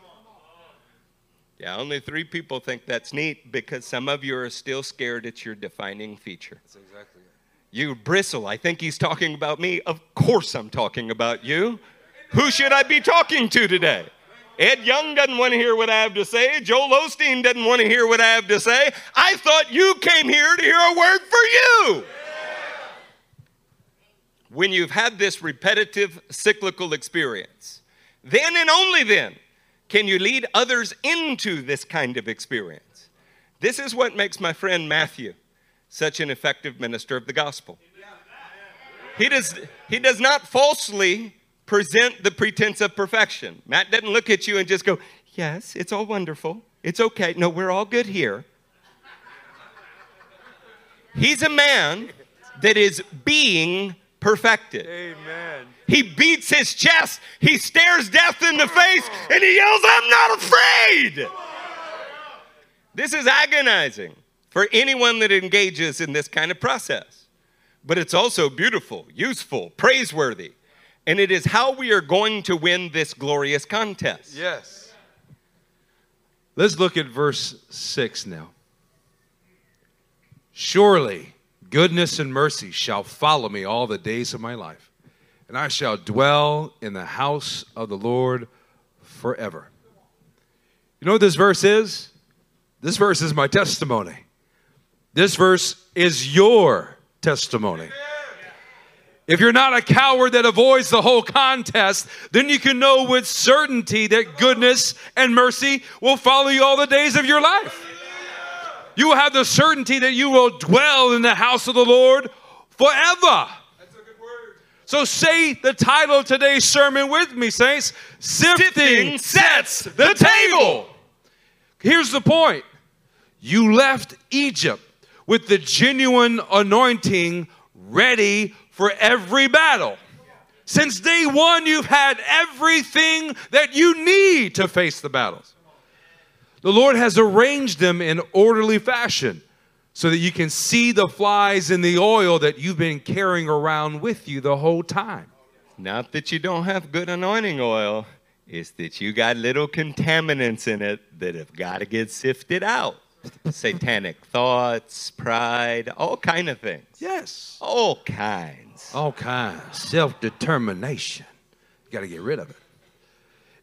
Yeah, only three people think that's neat because some of you are still scared it's your defining feature. That's exactly it. You bristle. I think he's talking about me. Of course, I'm talking about you. Who should I be talking to today? Ed Young doesn't want to hear what I have to say. Joel Osteen doesn't want to hear what I have to say. I thought you came here to hear a word for you. When you've had this repetitive cyclical experience, then and only then can you lead others into this kind of experience. This is what makes my friend Matthew such an effective minister of the gospel. He does, he does not falsely present the pretense of perfection. Matt doesn't look at you and just go, Yes, it's all wonderful. It's okay. No, we're all good here. He's a man that is being perfected. Amen. He beats his chest, he stares death in the face, and he yells, I'm not afraid. This is agonizing for anyone that engages in this kind of process. But it's also beautiful, useful, praiseworthy. And it is how we are going to win this glorious contest. Yes. Let's look at verse 6 now. Surely goodness and mercy shall follow me all the days of my life, and I shall dwell in the house of the Lord forever. You know what this verse is? This verse is my testimony. This verse is your testimony. If you're not a coward that avoids the whole contest, then you can know with certainty that goodness and mercy will follow you all the days of your life. You have the certainty that you will dwell in the house of the Lord forever. So say the title of today's sermon with me, saints. Sifting sets the table. Here's the point. You left Egypt with the genuine anointing ready for every battle. Since day one, you've had everything that you need to face the battles. The Lord has arranged them in orderly fashion so that you can see the flies in the oil that you've been carrying around with you the whole time. Not that you don't have good anointing oil, it's that you got little contaminants in it that have got to get sifted out. Satanic thoughts, pride, all kind of things. Yes. All kinds. All kinds. Self determination. You got to get rid of it.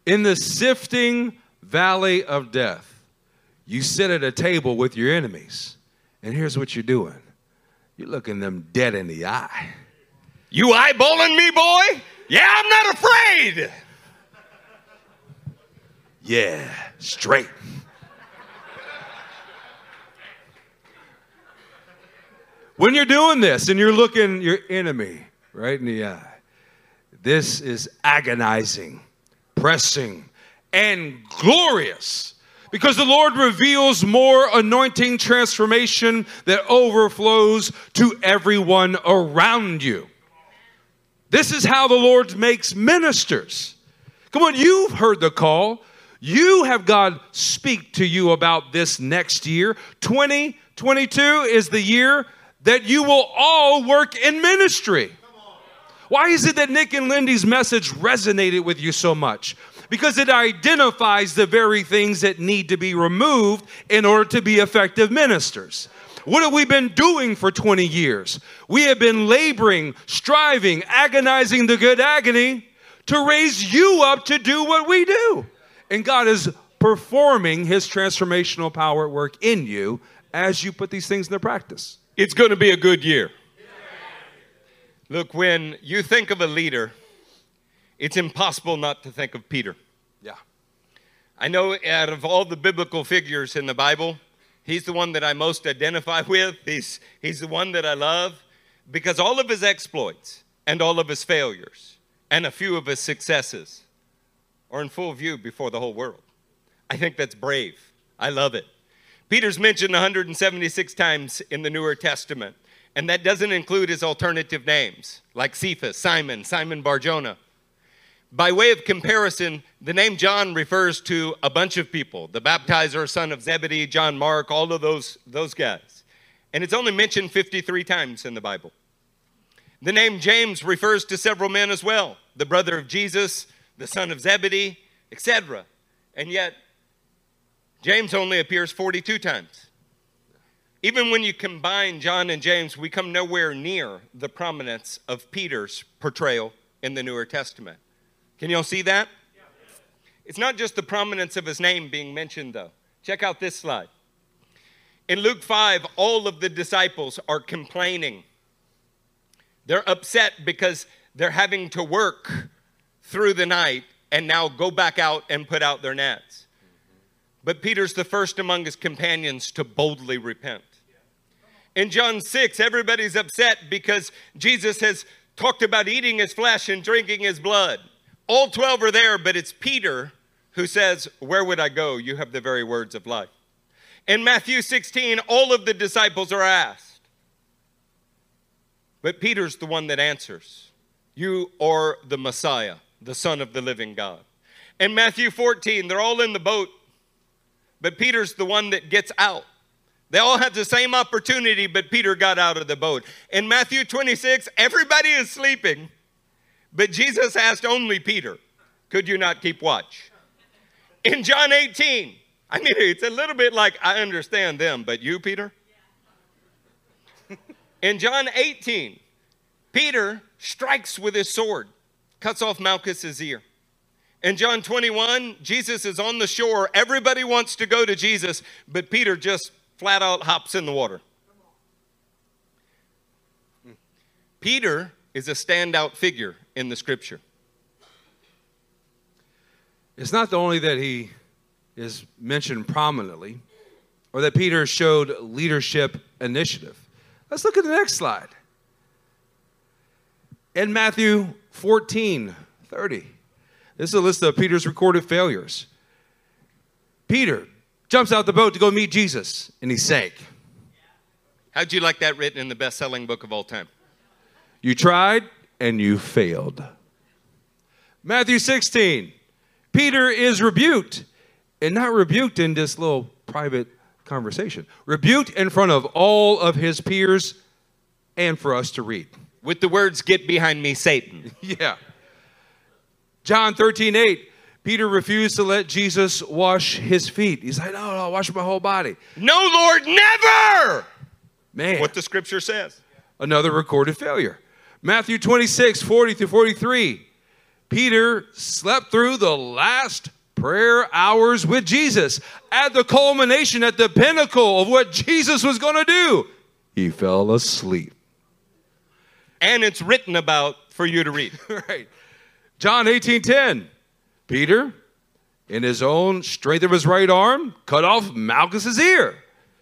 In the sifting valley of death, you sit at a table with your enemies, and here's what you're doing you're looking them dead in the eye. You eyeballing me, boy? Yeah, I'm not afraid. Yeah, straight. when you're doing this and you're looking your enemy right in the eye, this is agonizing, pressing, and glorious because the Lord reveals more anointing transformation that overflows to everyone around you. This is how the Lord makes ministers. Come on, you've heard the call. You have God speak to you about this next year. 2022 is the year that you will all work in ministry. Why is it that Nick and Lindy's message resonated with you so much? Because it identifies the very things that need to be removed in order to be effective ministers. What have we been doing for 20 years? We have been laboring, striving, agonizing the good agony to raise you up to do what we do. And God is performing his transformational power at work in you as you put these things into practice. It's going to be a good year. Look, when you think of a leader, it's impossible not to think of Peter. Yeah. I know out of all the biblical figures in the Bible, he's the one that I most identify with. He's, he's the one that I love because all of his exploits and all of his failures and a few of his successes are in full view before the whole world. I think that's brave. I love it. Peter's mentioned 176 times in the Newer Testament. And that doesn't include his alternative names, like Cephas, Simon, Simon Barjona. By way of comparison, the name John refers to a bunch of people the baptizer, son of Zebedee, John Mark, all of those, those guys. And it's only mentioned 53 times in the Bible. The name James refers to several men as well the brother of Jesus, the son of Zebedee, etc. And yet, James only appears 42 times. Even when you combine John and James, we come nowhere near the prominence of Peter's portrayal in the Newer Testament. Can you all see that? It's not just the prominence of his name being mentioned, though. Check out this slide. In Luke 5, all of the disciples are complaining. They're upset because they're having to work through the night and now go back out and put out their nets. But Peter's the first among his companions to boldly repent. In John 6, everybody's upset because Jesus has talked about eating his flesh and drinking his blood. All 12 are there, but it's Peter who says, Where would I go? You have the very words of life. In Matthew 16, all of the disciples are asked. But Peter's the one that answers You are the Messiah, the Son of the living God. In Matthew 14, they're all in the boat, but Peter's the one that gets out. They all have the same opportunity, but Peter got out of the boat. In Matthew 26, everybody is sleeping, but Jesus asked only Peter, Could you not keep watch? In John 18, I mean, it's a little bit like I understand them, but you, Peter? In John 18, Peter strikes with his sword, cuts off Malchus's ear. In John 21, Jesus is on the shore. Everybody wants to go to Jesus, but Peter just flat out hops in the water. Peter is a standout figure in the scripture. It's not only that he is mentioned prominently or that Peter showed leadership initiative. Let's look at the next slide. In Matthew 14 30, this is a list of Peter's recorded failures. Peter jumps out the boat to go meet Jesus, and he sank. How'd you like that written in the best selling book of all time? You tried and you failed. Matthew 16, Peter is rebuked, and not rebuked in this little private conversation, rebuked in front of all of his peers and for us to read. With the words, Get behind me, Satan. yeah. John 13, 8. Peter refused to let Jesus wash his feet. He's like, no, no, I'll wash my whole body. No, Lord, never. Man. What the scripture says. Another recorded failure. Matthew 26, 40 through 43. Peter slept through the last prayer hours with Jesus at the culmination, at the pinnacle of what Jesus was going to do. He fell asleep. And it's written about for you to read. right. John 18, 10. Peter, in his own strength of his right arm, cut off Malchus's ear.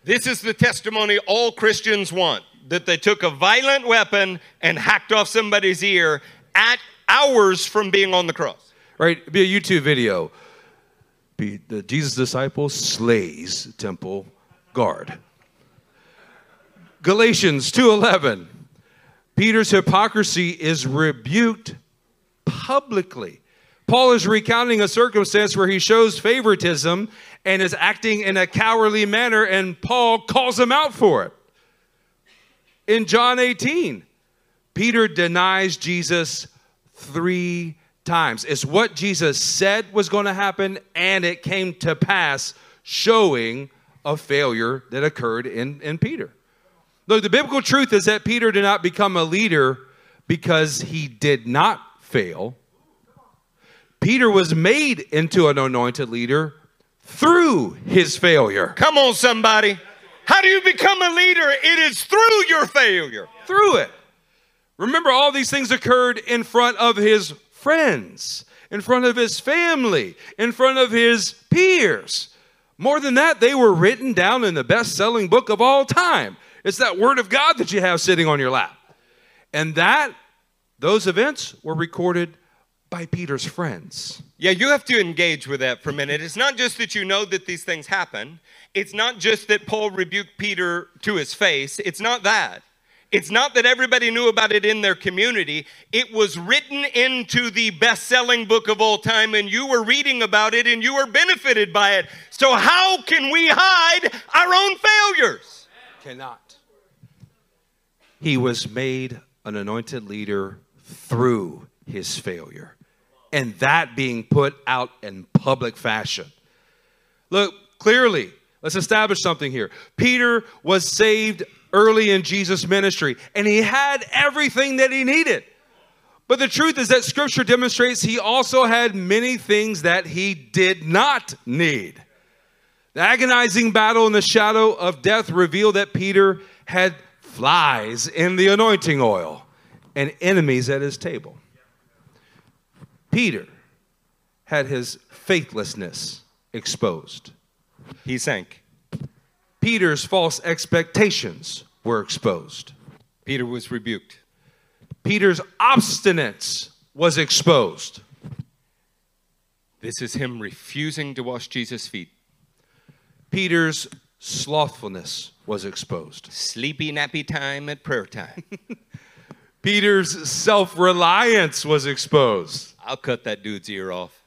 This is the testimony all Christians want that they took a violent weapon and hacked off somebody's ear at hours from being on the cross. Right? Be a YouTube video. Be the Jesus disciple slays temple guard. Galatians 2:11. Peter's hypocrisy is rebuked publicly. Paul is recounting a circumstance where he shows favoritism and is acting in a cowardly manner, and Paul calls him out for it. In John 18, Peter denies Jesus three times. It's what Jesus said was going to happen, and it came to pass, showing a failure that occurred in, in Peter. Look, the biblical truth is that Peter did not become a leader because he did not fail. Peter was made into an anointed leader through his failure. Come on, somebody. How do you become a leader? It is through your failure. Through it. Remember, all these things occurred in front of his friends, in front of his family, in front of his peers. More than that, they were written down in the best selling book of all time. It's that word of God that you have sitting on your lap. And that, those events were recorded by Peter's friends. Yeah, you have to engage with that for a minute. It's not just that you know that these things happen, it's not just that Paul rebuked Peter to his face. It's not that. It's not that everybody knew about it in their community. It was written into the best selling book of all time, and you were reading about it and you were benefited by it. So, how can we hide our own failures? Cannot. He was made an anointed leader through his failure, and that being put out in public fashion. Look, clearly, let's establish something here. Peter was saved early in Jesus' ministry, and he had everything that he needed. But the truth is that scripture demonstrates he also had many things that he did not need. The agonizing battle in the shadow of death revealed that Peter had flies in the anointing oil and enemies at his table. Peter had his faithlessness exposed. He sank. Peter's false expectations were exposed. Peter was rebuked. Peter's obstinance was exposed. This is him refusing to wash Jesus' feet. Peter's slothfulness was exposed. Sleepy nappy time at prayer time. Peter's self reliance was exposed. I'll cut that dude's ear off.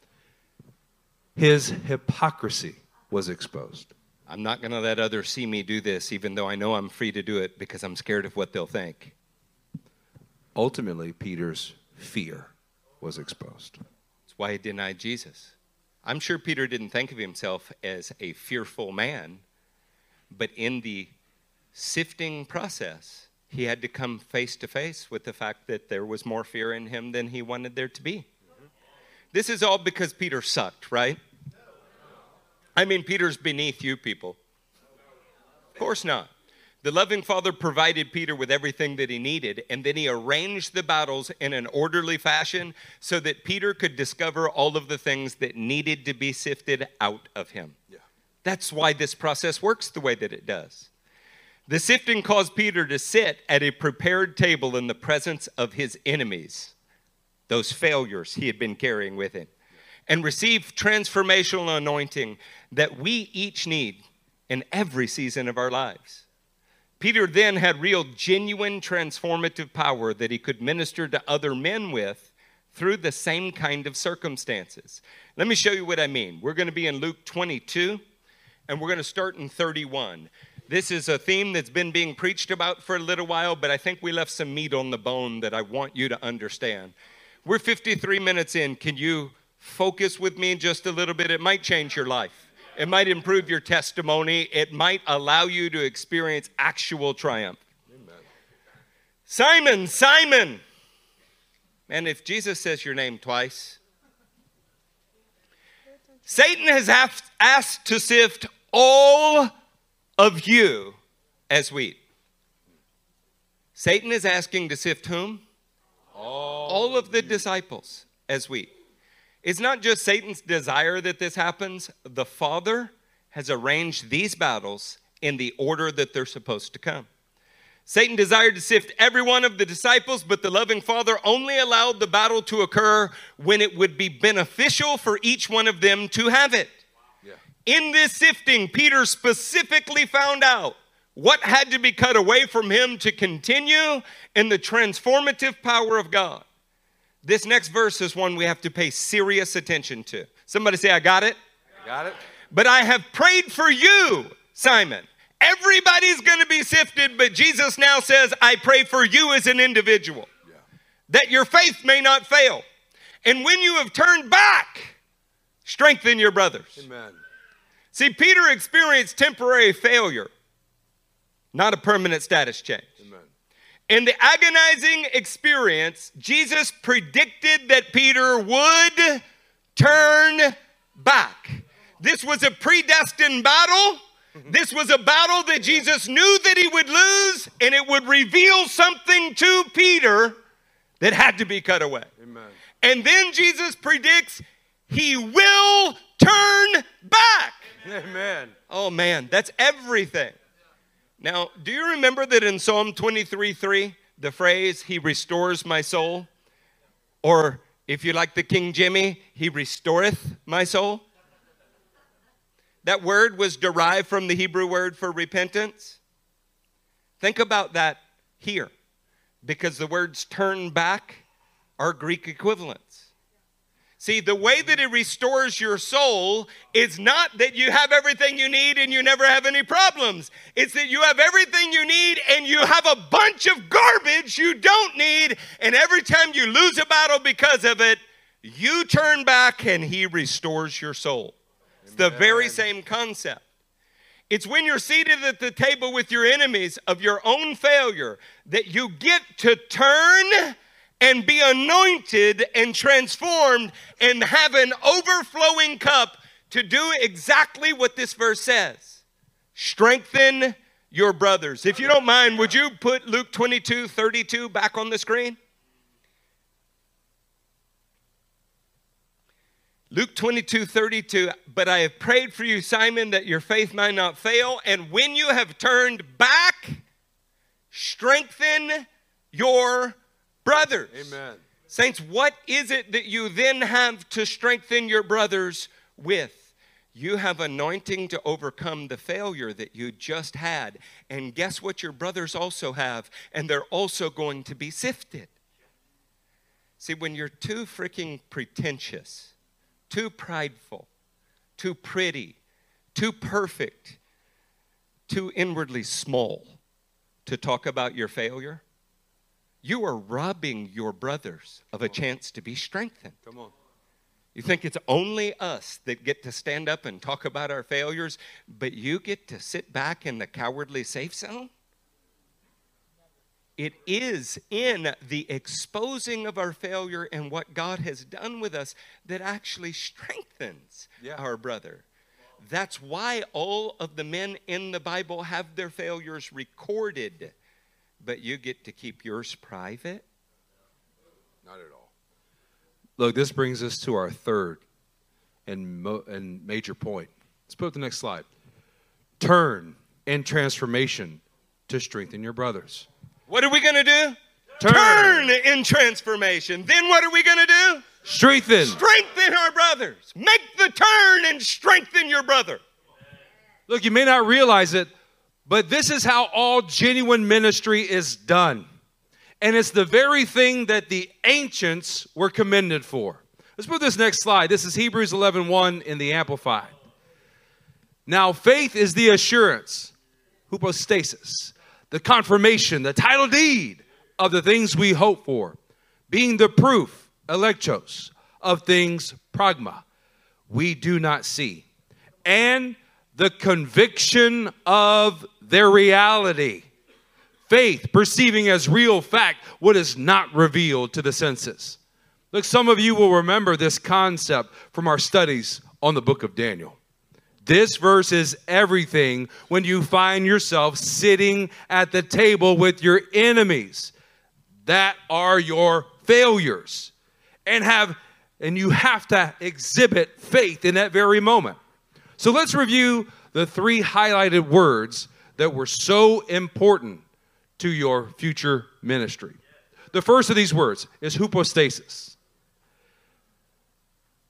His hypocrisy was exposed. I'm not going to let others see me do this, even though I know I'm free to do it because I'm scared of what they'll think. Ultimately, Peter's fear was exposed. That's why he denied Jesus. I'm sure Peter didn't think of himself as a fearful man, but in the sifting process, he had to come face to face with the fact that there was more fear in him than he wanted there to be. This is all because Peter sucked, right? I mean, Peter's beneath you people. Of course not. The loving Father provided Peter with everything that he needed, and then he arranged the battles in an orderly fashion so that Peter could discover all of the things that needed to be sifted out of him. Yeah. That's why this process works the way that it does. The sifting caused Peter to sit at a prepared table in the presence of his enemies, those failures he had been carrying with him and receive transformational anointing that we each need in every season of our lives. Peter then had real, genuine, transformative power that he could minister to other men with through the same kind of circumstances. Let me show you what I mean. We're going to be in Luke 22, and we're going to start in 31. This is a theme that's been being preached about for a little while, but I think we left some meat on the bone that I want you to understand. We're 53 minutes in. Can you focus with me just a little bit. It might change your life, it might improve your testimony, it might allow you to experience actual triumph. Amen. Simon, Simon. And if Jesus says your name twice, Satan has asked to sift all of you as wheat. Satan is asking to sift whom? All, all of the disciples as wheat. It's not just Satan's desire that this happens, the Father has arranged these battles in the order that they're supposed to come. Satan desired to sift every one of the disciples, but the loving Father only allowed the battle to occur when it would be beneficial for each one of them to have it. Yeah. In this sifting, Peter specifically found out what had to be cut away from him to continue in the transformative power of God. This next verse is one we have to pay serious attention to. Somebody say, I got it. got it. But I have prayed for you, Simon, Everybody's going to be sifted, but Jesus now says, I pray for you as an individual that your faith may not fail. And when you have turned back, strengthen your brothers. Amen. See, Peter experienced temporary failure, not a permanent status change. In the agonizing experience, Jesus predicted that Peter would turn back. This was a predestined battle. This was a battle that Jesus knew that he would lose, and it would reveal something to Peter that had to be cut away. Amen. And then Jesus predicts he will turn back. Amen. Oh man, that's everything. Now, do you remember that in Psalm 23 3, the phrase, He restores my soul? Or if you like the King Jimmy, He restoreth my soul? That word was derived from the Hebrew word for repentance. Think about that here, because the words turn back are Greek equivalents. See, the way that it restores your soul is not that you have everything you need and you never have any problems. It's that you have everything you need and you have a bunch of garbage you don't need. And every time you lose a battle because of it, you turn back and He restores your soul. It's the very same concept. It's when you're seated at the table with your enemies of your own failure that you get to turn and be anointed and transformed and have an overflowing cup to do exactly what this verse says strengthen your brothers. If you don't mind, would you put Luke 22 32 back on the screen? Luke 22, 32, but I have prayed for you, Simon, that your faith might not fail. And when you have turned back, strengthen your brothers. Amen. Saints, what is it that you then have to strengthen your brothers with? You have anointing to overcome the failure that you just had. And guess what your brothers also have? And they're also going to be sifted. See, when you're too freaking pretentious, too prideful, too pretty, too perfect, too inwardly small to talk about your failure, you are robbing your brothers of a chance to be strengthened. Come on. You think it's only us that get to stand up and talk about our failures, but you get to sit back in the cowardly safe zone? It is in the exposing of our failure and what God has done with us that actually strengthens Yeah. our brother. That's why all of the men in the Bible have their failures recorded, but you get to keep yours private. Not at all. Look, this brings us to our third and, mo- and major point. Let's put up the next slide. Turn in transformation to strengthen your brothers. What are we going to do? Turn. Turn in transformation. Then what are we going to do? Strengthen. Strengthen our brothers. Make the turn and strengthen your brother. Look, you may not realize it, but this is how all genuine ministry is done. And it's the very thing that the ancients were commended for. Let's put this next slide. This is Hebrews 11:1 in the Amplified. Now, faith is the assurance, hypostasis, the confirmation, the title deed of the things we hope for, being the proof, elegchos, of things pragma, we do not see, and the conviction of their reality. Faith, perceiving as real fact what is not revealed to the senses. Look, some of you will remember this concept from our studies on the book of Daniel. This verse is everything when you find yourself sitting at the table with your enemies that are your failures and have and you have to exhibit faith in that very moment. So let's review the three highlighted words that were so important to your future ministry. The first of these words is hypostasis.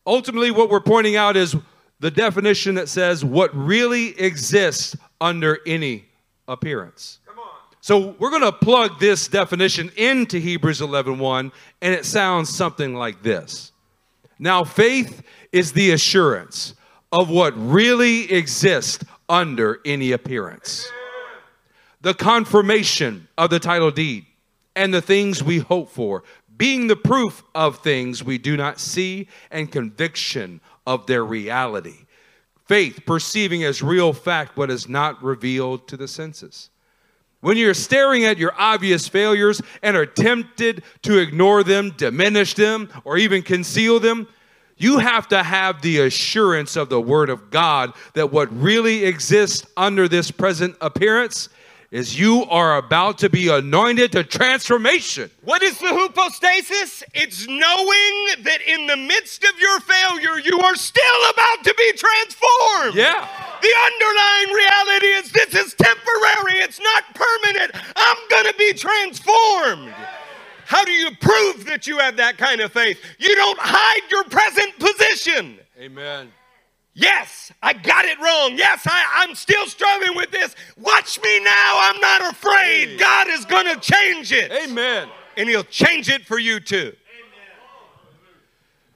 Ultimately, what we're pointing out is the definition that says what really exists under any appearance. So we're going to plug this definition into Hebrews 11:1 and it sounds something like this. Now faith is the assurance of what really exists under any appearance. The confirmation of the title deed, and the things we hope for, being the proof of things we do not see, and conviction of their reality. Faith, perceiving as real fact what is not revealed to the senses. When you're staring at your obvious failures and are tempted to ignore them, diminish them, or even conceal them, you have to have the assurance of the Word of God that what really exists under this present appearance is you are about to be anointed to transformation. What is the hypostasis? It's knowing that in the midst of your failure, you are still about to be transformed. Yeah. The underlying reality is this is temporary, it's not permanent. I'm going to be transformed. How do you prove that you have that kind of faith? You don't hide your present position. Amen. Yes, I got it wrong. Yes, I, am still struggling with this. Watch me now. I'm not afraid. God is going to change it. Amen. And He'll change it for you too.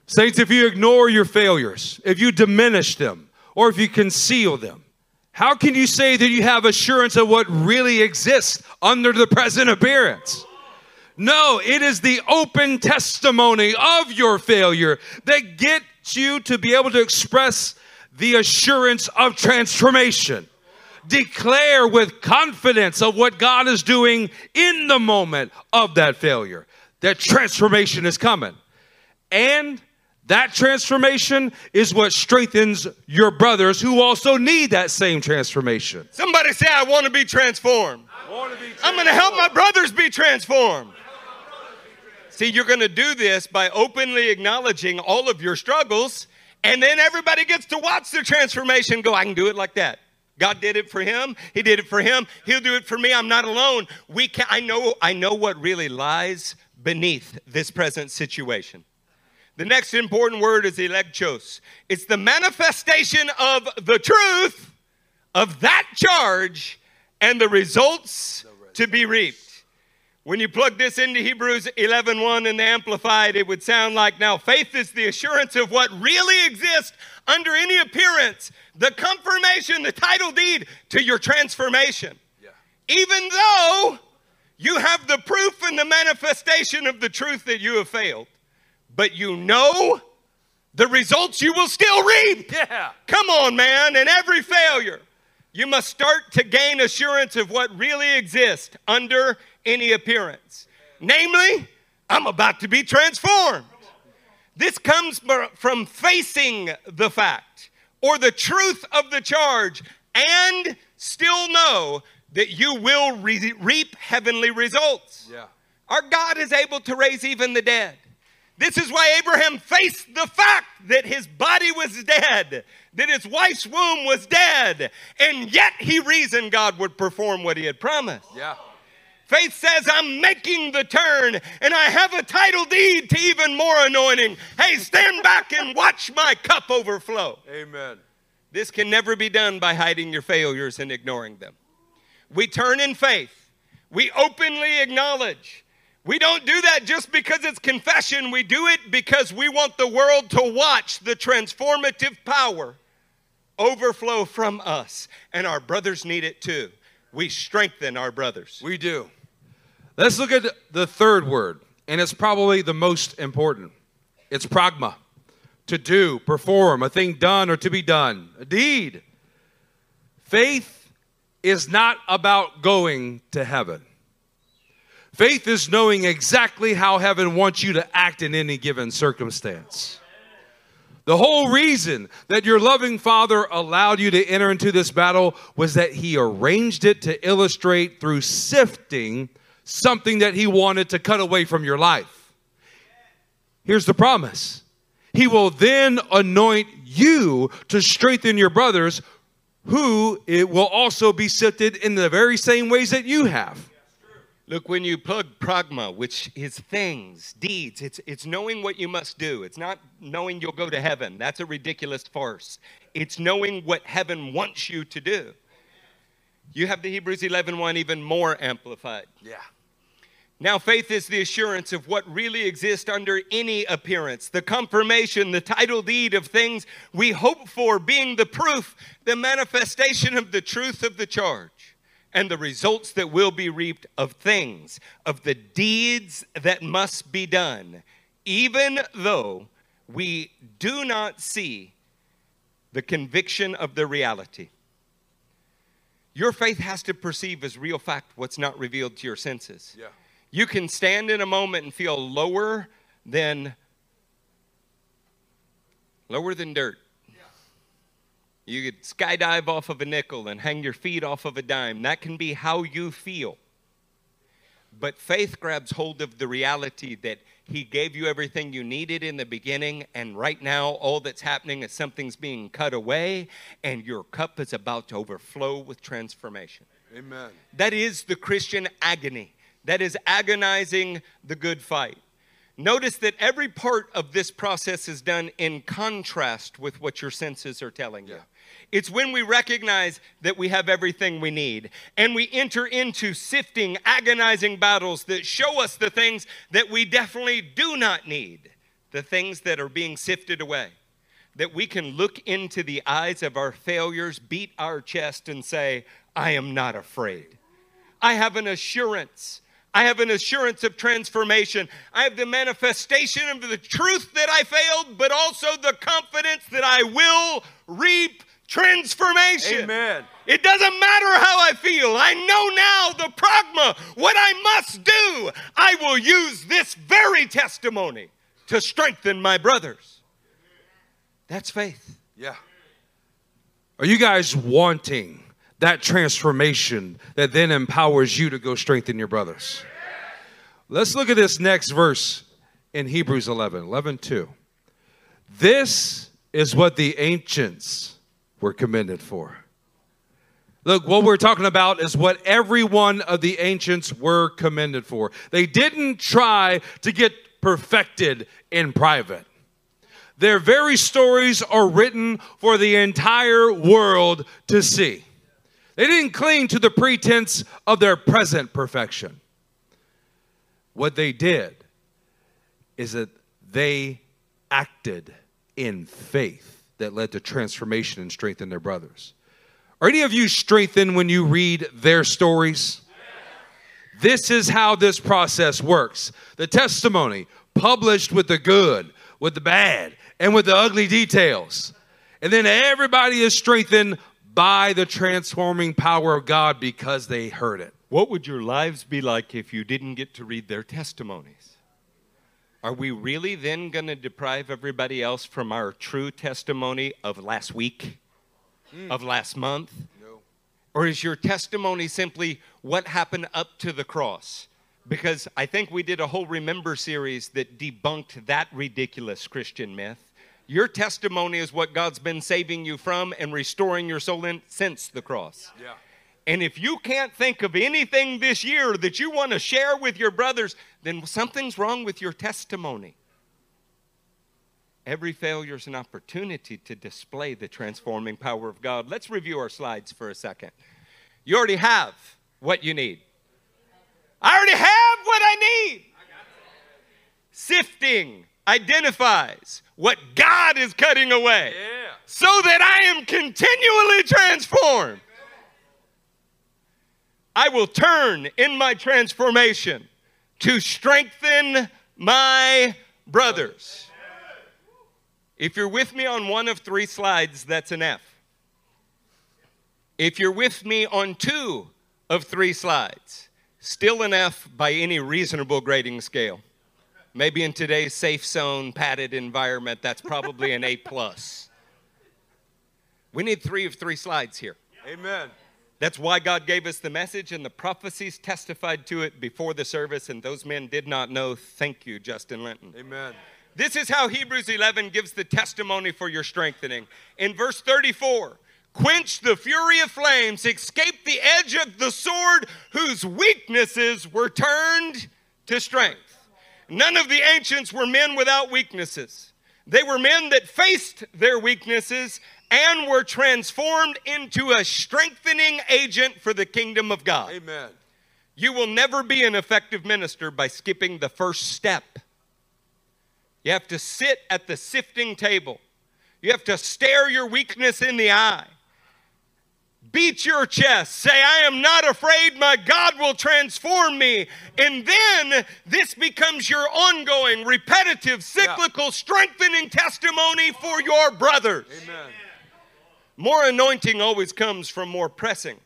Saints, if you ignore your failures, if you diminish them, or if you conceal them, how can you say that you have assurance of what really exists under the present appearance? No, it is the open testimony of your failure that gets you to be able to express the assurance of transformation. Declare with confidence of what God is doing in the moment of that failure, that transformation is coming. And that transformation is what strengthens your brothers who also need that same transformation. Somebody say, I want to be transformed. Want to be transformed. I'm going to help my brothers be transformed. See, you're going to do this by openly acknowledging all of your struggles and then everybody gets to watch the transformation go, I can do it like that. God did it for him. He did it for him. He'll do it for me. I'm not alone. We can I know I know what really lies beneath this present situation. The next important word is elegchos. It's the manifestation of the truth of that charge and the results to be reaped. When you plug this into Hebrews 11:1 in the amplified it would sound like now faith is the assurance of what really exists under any appearance, the confirmation, the title deed to your transformation. Yeah. Even though you have the proof and the manifestation of the truth that you have failed, but you know the results you will still reap. Yeah. Come on, man, in every failure, you must start to gain assurance of what really exists under any appearance. Namely, I'm about to be transformed. This comes from facing the fact or the truth of the charge and still know that you will re- reap heavenly results. Yeah. Our God is able to raise even the dead. This is why Abraham faced the fact that his body was dead, that his wife's womb was dead, and yet he reasoned God would perform what he had promised. Yeah. Faith says, I'm making the turn and I have a title deed to even more anointing. Hey, stand back and watch my cup overflow. Amen. This can never be done by hiding your failures and ignoring them. We turn in faith, we openly acknowledge. We don't do that just because it's confession. We do it because we want the world to watch the transformative power overflow from us. And our brothers need it too. We strengthen our brothers. We do. Let's look at the third word, and it's probably the most important. It's pragma. To do, perform, a thing done or to be done, a deed. Faith is not about going to heaven. Faith is knowing exactly how heaven wants you to act in any given circumstance. The whole reason that your loving Father allowed you to enter into this battle was that He arranged it to illustrate through sifting something that He wanted to cut away from your life. Here's the promise He will then anoint you to strengthen your brothers, who it will also be sifted in the very same ways that you have. Look, when you plug pragma, which is things, deeds, it's, it's knowing what you must do. It's not knowing you'll go to heaven. That's a ridiculous farce. It's knowing what heaven wants you to do. You have the Hebrews 11 1 even more amplified. Yeah. Now, faith is the assurance of what really exists under any appearance, the confirmation, the title deed of things we hope for, being the proof, the manifestation of the truth of the charge. and the results that will be reaped of things, of the deeds that must be done, even though we do not see the conviction of the reality. Your faith has to perceive as real fact what's not revealed to your senses. Yeah. You can stand in a moment and feel lower than lower than dirt. You could skydive off of a nickel and hang your feet off of a dime. That can be how you feel. But faith grabs hold of the reality that He gave you everything you needed in the beginning, and right now, all that's happening is something's being cut away, and your cup is about to overflow with transformation. Amen. That is the Christian agony. That is agonizing the good fight. Notice that every part of this process is done in contrast with what your senses are telling you. It's when we recognize that we have everything we need and we enter into sifting, agonizing battles that show us the things that we definitely do not need, the things that are being sifted away. That we can look into the eyes of our failures, beat our chest, and say, I am not afraid. I have an assurance. I have an assurance of transformation. I have the manifestation of the truth that I failed, but also the confidence that I will reap transformation. Amen. It doesn't matter how I feel. I know now the pragma, what I must do. I will use this very testimony to strengthen my brothers. That's faith. Yeah. Are you guys wanting that transformation that then empowers you to go strengthen your brothers? Let's look at this next verse in Hebrews 11, 11 2. This is what the ancients were commended for. Look, what we're talking about is what every one of the ancients were commended for. They didn't try to get perfected in private. Their very stories are written for the entire world to see. They didn't cling to the pretense of their present perfection. What they did is that they acted in faith that led to transformation and strength in their brothers. Are any of you strengthened when you read their stories? This is how this process works. The testimony published with the good, with the bad, and with the ugly details. And then everybody is strengthened by the transforming power of God because they heard it. What would your lives be like if you didn't get to read their testimonies? Are we really then going to deprive everybody else from our true testimony of last week, hmm. of last month? No. Or is your testimony simply what happened up to the cross? Because I think we did a whole Remember series that debunked that ridiculous Christian myth. Your testimony is what God's been saving you from and restoring your soul in since the cross. Yeah. And if you can't think of anything this year that you want to share with your brothers, then something's wrong with your testimony. Every failure is an opportunity to display the transforming power of God. Let's review our slides for a second. You already have what you need. I already have what I need. Sifting identifies what God is cutting away Yeah. so that I am continually transformed. I will turn in my transformation to strengthen my brothers. If you're with me on one of three slides, that's an F. If you're with me on two of three slides, still an F by any reasonable grading scale. Maybe in today's safe zone, padded environment, that's probably an A plus. We need three of three slides here. Amen. That's why God gave us the message, and the prophecies testified to it before the service, and those men did not know. Thank you, Justin Linton. Amen. This is how Hebrews 11 gives the testimony for your strengthening. In verse 34, quench the fury of flames, escape the edge of the sword, whose weaknesses were turned to strength. None of the ancients were men without weaknesses. They were men that faced their weaknesses and were transformed into a strengthening agent for the kingdom of God. Amen. You will never be an effective minister by skipping the first step. You have to sit at the sifting table. You have to stare your weakness in the eye. Beat your chest. Say, I am not afraid. My God will transform me. And then this becomes your ongoing, repetitive, cyclical, strengthening testimony for your brothers. Amen. More anointing always comes from more pressing.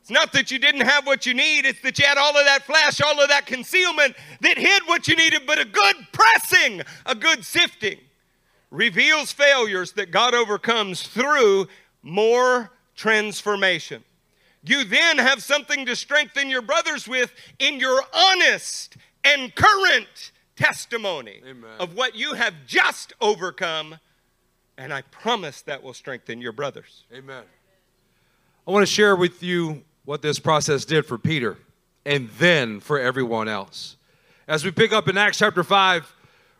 It's not that you didn't have what you need, it's that you had all of that flash, all of that concealment that hid what you needed, but a good pressing, a good sifting reveals failures that God overcomes through more transformation. You then have something to strengthen your brothers with in your honest and current testimony Amen. of what you have just overcome. And I promise that will strengthen your brothers. Amen. I want to share with you what this process did for Peter and then for everyone else. As we pick up in Acts chapter 5,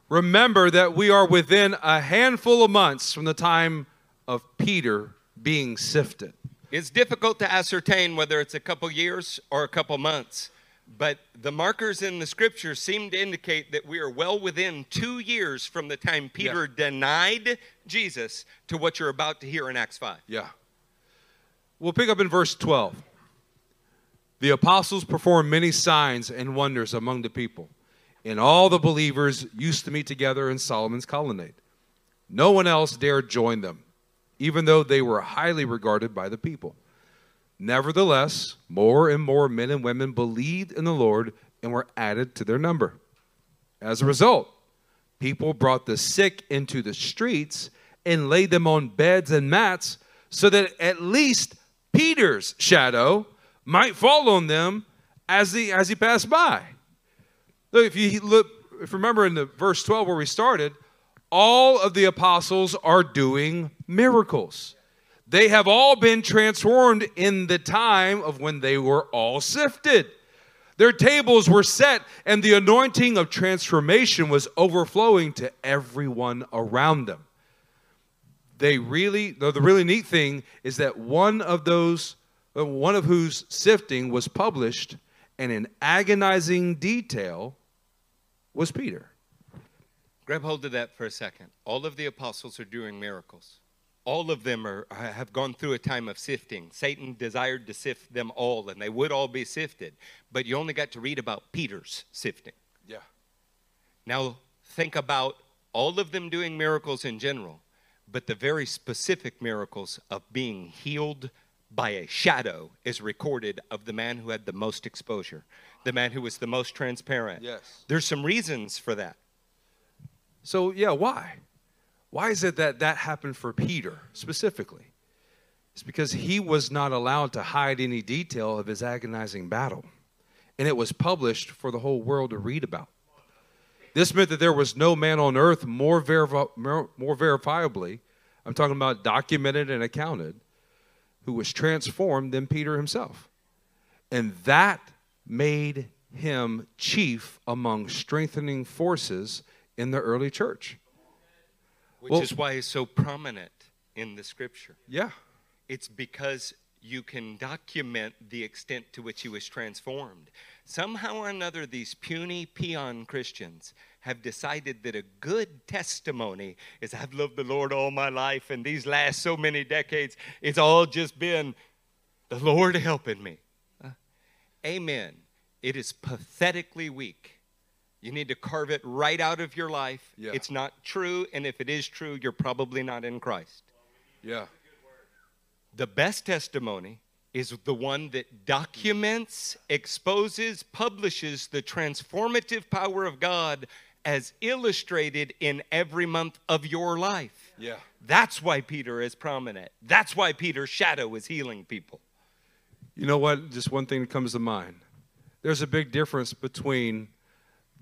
remember that we are within a handful of months from the time of Peter being sifted. It's difficult to ascertain whether it's a couple years or a couple months, but the markers in the scriptures seem to indicate that we are well within two years from the time Peter denied Jesus to what you're about to hear in Acts 5. Yeah. We'll pick up in verse 12. The apostles performed many signs and wonders among the people, and all the believers used to meet together in Solomon's colonnade. No one else dared join them, even though they were highly regarded by the people. Nevertheless, more and more men and women believed in the Lord and were added to their number. As a result, people brought the sick into the streets and laid them on beds and mats so that at least Peter's shadow might fall on them as he, as he passed by. Look, if you look, if you remember in the verse 12 where we started, all of the apostles are doing miracles. They have all been transformed in the time of when they were all sifted. Their tables were set, and the anointing of transformation was overflowing to everyone around them. They really, the, really neat thing is that one of those, uh, one of whose sifting was published, and in agonizing detail, was Peter. Grab hold of that for a second. All of the apostles are doing miracles. All of them are, have gone through a time of sifting. Satan desired to sift them all, and they would all be sifted. But you only got to read about Peter's sifting. Yeah. Now, think about all of them doing miracles in general, but the very specific miracles of being healed by a shadow is recorded of the man who had the most exposure, the man who was the most transparent. Yes. There's some reasons for that. So, yeah, why? Why is it that that happened for Peter specifically? It's because he was not allowed to hide any detail of his agonizing battle, and it was published for the whole world to read about. This meant that there was no man on earth more, verifi- more, verifiably, I'm talking about documented and accounted, who was transformed than Peter himself. And that made him chief among strengthening forces in the early church. Which Well- is why it's so prominent in the scripture. Yeah. It's because you can document the extent to which he was transformed. Somehow or another, these puny peon Christians have decided that a good testimony is I've loved the Lord all my life, and these last so many decades, it's all just been the Lord helping me. Uh, amen. It is pathetically weak. You need to carve it right out of your life. Yeah. It's not true, and if it is true, you're probably not in Christ. Yeah. The best testimony is the one that documents, exposes, publishes the transformative power of God as illustrated in every month of your life. Yeah. That's why Peter is prominent. That's why Peter's shadow is healing people. You know what? Just one thing that comes to mind. There's a big difference between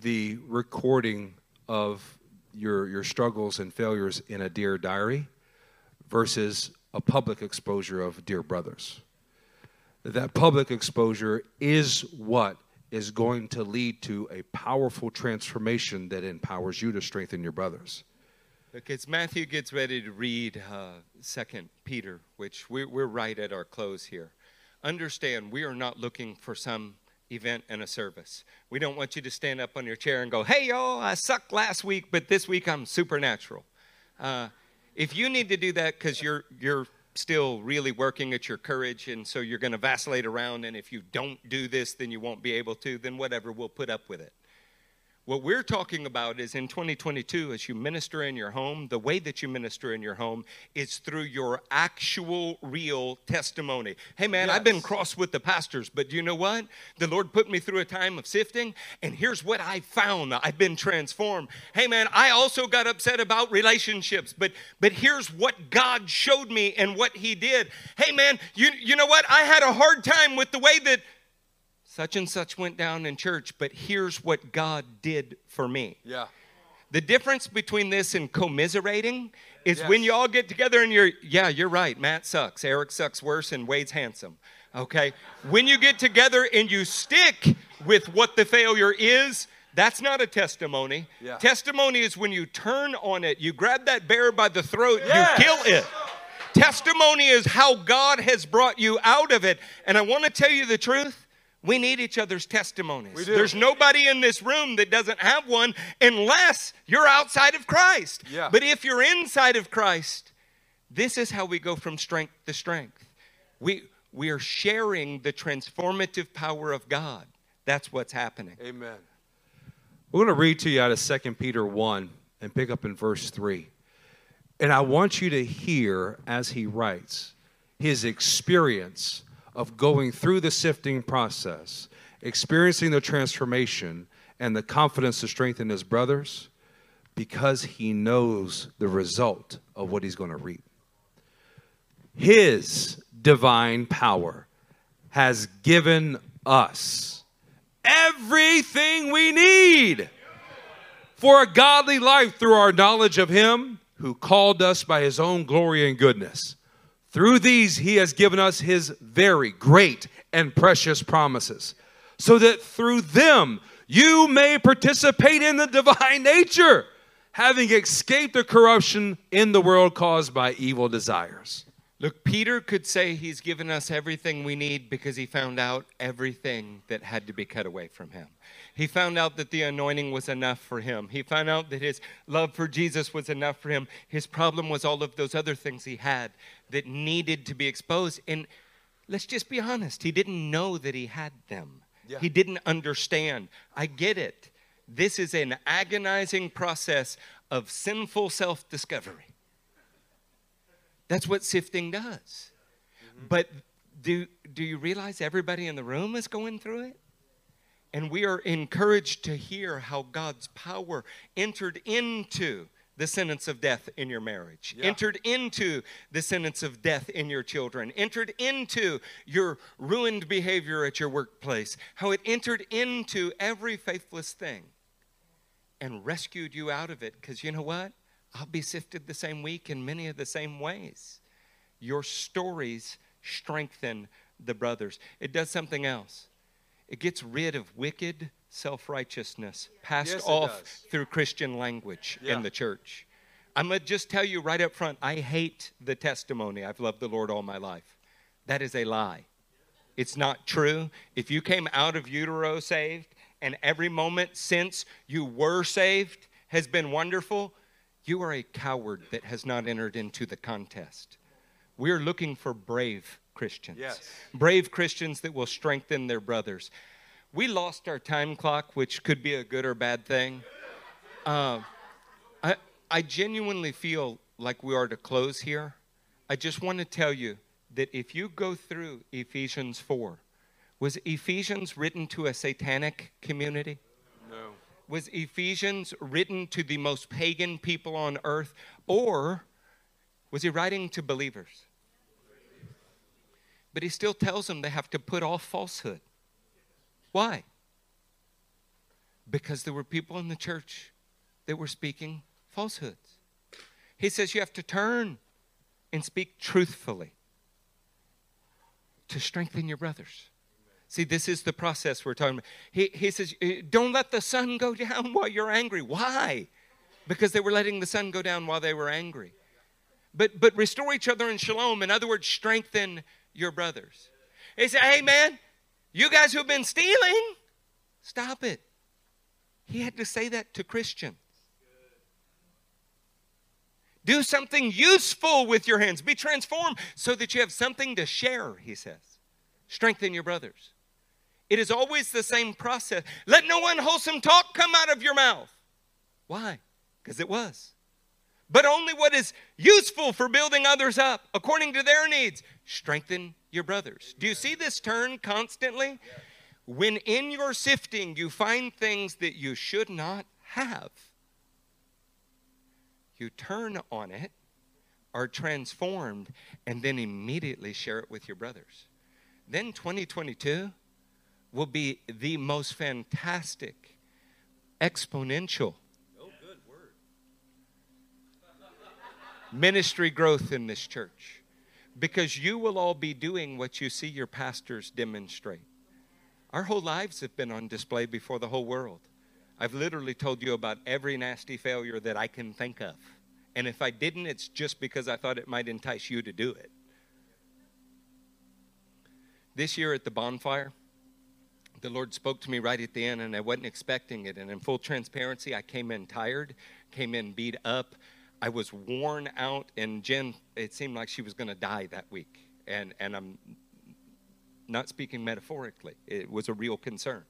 the recording of your, your struggles and failures in a Dear Diary versus a public exposure of Dear Brothers. That public exposure is what is going to lead to a powerful transformation that empowers you to strengthen your brothers. Because Matthew gets ready to read uh, Second Peter, which we're, we're right at our close here. Understand, we are not looking for some event and a service. We don't want you to stand up on your chair and go, "Hey, y'all, I sucked last week, but this week I'm supernatural." Uh, if you need to do that because you're you're still really working at your courage, and so you're going to vacillate around. And if you don't do this, then you won't be able to. Then whatever, we'll put up with it. What we're talking about is in 2022, as you minister in your home, the way that you minister in your home is through your actual, real testimony. Hey, man, yes. I've been cross with the pastors, but do you know what? The Lord put me through a time of sifting, and here's what I found. I've been transformed. Hey, man, I also got upset about relationships, but but here's what God showed me and what He did. Hey, man, you you know what? I had a hard time with the way that such and such went down in church, but here's what God did for me. Yeah. The difference between this and commiserating is yes. when you all get together and you're, yeah, you're right, Matt sucks, Eric sucks worse, and Wade's handsome. Okay? when you get together and you stick with what the failure is, that's not a testimony. Yeah. Testimony is when you turn on it, you grab that bear by the throat, yes. you kill it. Testimony is how God has brought you out of it. And I want to tell you the truth we need each other's testimonies. There's nobody in this room that doesn't have one unless you're outside of Christ. Yeah. But if you're inside of Christ, this is how we go from strength to strength. We, we are sharing the transformative power of God. That's what's happening. Amen. We're going to read to you out of 2 Peter 1 and pick up in verse 3. And I want you to hear as he writes his experience of going through the sifting process, experiencing the transformation and the confidence to strengthen his brothers because he knows the result of what he's going to reap. His divine power has given us everything we need for a godly life through our knowledge of him who called us by his own glory and goodness. Through these, he has given us his very great and precious promises, so that through them you may participate in the divine nature, having escaped the corruption in the world caused by evil desires. Look, Peter could say he's given us everything we need because he found out everything that had to be cut away from him. He found out that the anointing was enough for him. He found out that his love for Jesus was enough for him. His problem was all of those other things he had that needed to be exposed. And let's just be honest, he didn't know that he had them. Yeah. He didn't understand. I get it. This is an agonizing process of sinful self discovery. That's what sifting does. Mm-hmm. But do, do you realize everybody in the room is going through it? And we are encouraged to hear how God's power entered into the sentence of death in your marriage, yeah. entered into the sentence of death in your children, entered into your ruined behavior at your workplace, how it entered into every faithless thing and rescued you out of it. Because you know what? I'll be sifted the same week in many of the same ways. Your stories strengthen the brothers. It does something else. It gets rid of wicked self righteousness passed yes, off through Christian language yeah. in the church. I'm going to just tell you right up front I hate the testimony, I've loved the Lord all my life. That is a lie. It's not true. If you came out of utero saved and every moment since you were saved has been wonderful, you are a coward that has not entered into the contest. We're looking for brave Christians. Yes. Brave Christians that will strengthen their brothers. We lost our time clock, which could be a good or bad thing. Uh, I, I genuinely feel like we are to close here. I just want to tell you that if you go through Ephesians 4, was Ephesians written to a satanic community? No. Was Ephesians written to the most pagan people on earth? Or was he writing to believers? But he still tells them they have to put off falsehood. Why? Because there were people in the church that were speaking falsehoods. He says you have to turn and speak truthfully to strengthen your brothers. See, this is the process we're talking about. He, he says, uh, Don't let the sun go down while you're angry. Why? Because they were letting the sun go down while they were angry. But, but restore each other in shalom. In other words, strengthen your brothers. He said, Hey, man, you guys who've been stealing, stop it. He had to say that to Christians. Do something useful with your hands. Be transformed so that you have something to share, he says. Strengthen your brothers. It is always the same process. Let no unwholesome talk come out of your mouth. Why? Because it was. But only what is useful for building others up according to their needs. Strengthen your brothers. Do you see this turn constantly? When in your sifting you find things that you should not have, you turn on it, are transformed, and then immediately share it with your brothers. Then 2022 will be the most fantastic, exponential ministry growth in this church because you will all be doing what you see your pastors demonstrate. Our whole lives have been on display before the whole world. I've literally told you about every nasty failure that I can think of. And if I didn't, it's just because I thought it might entice you to do it. This year at the bonfire, the Lord spoke to me right at the end, and I wasn't expecting it. And in full transparency, I came in tired, came in beat up. I was worn out, and Jen, it seemed like she was going to die that week. And, and I'm not speaking metaphorically, it was a real concern.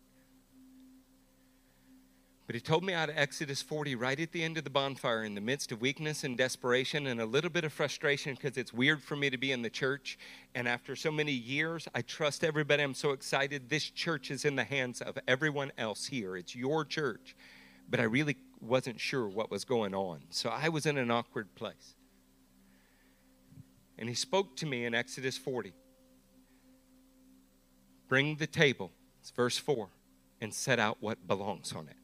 But he told me out of Exodus 40 right at the end of the bonfire, in the midst of weakness and desperation and a little bit of frustration because it's weird for me to be in the church. And after so many years, I trust everybody. I'm so excited. This church is in the hands of everyone else here. It's your church. But I really wasn't sure what was going on. So I was in an awkward place. And he spoke to me in Exodus 40 Bring the table, it's verse 4, and set out what belongs on it.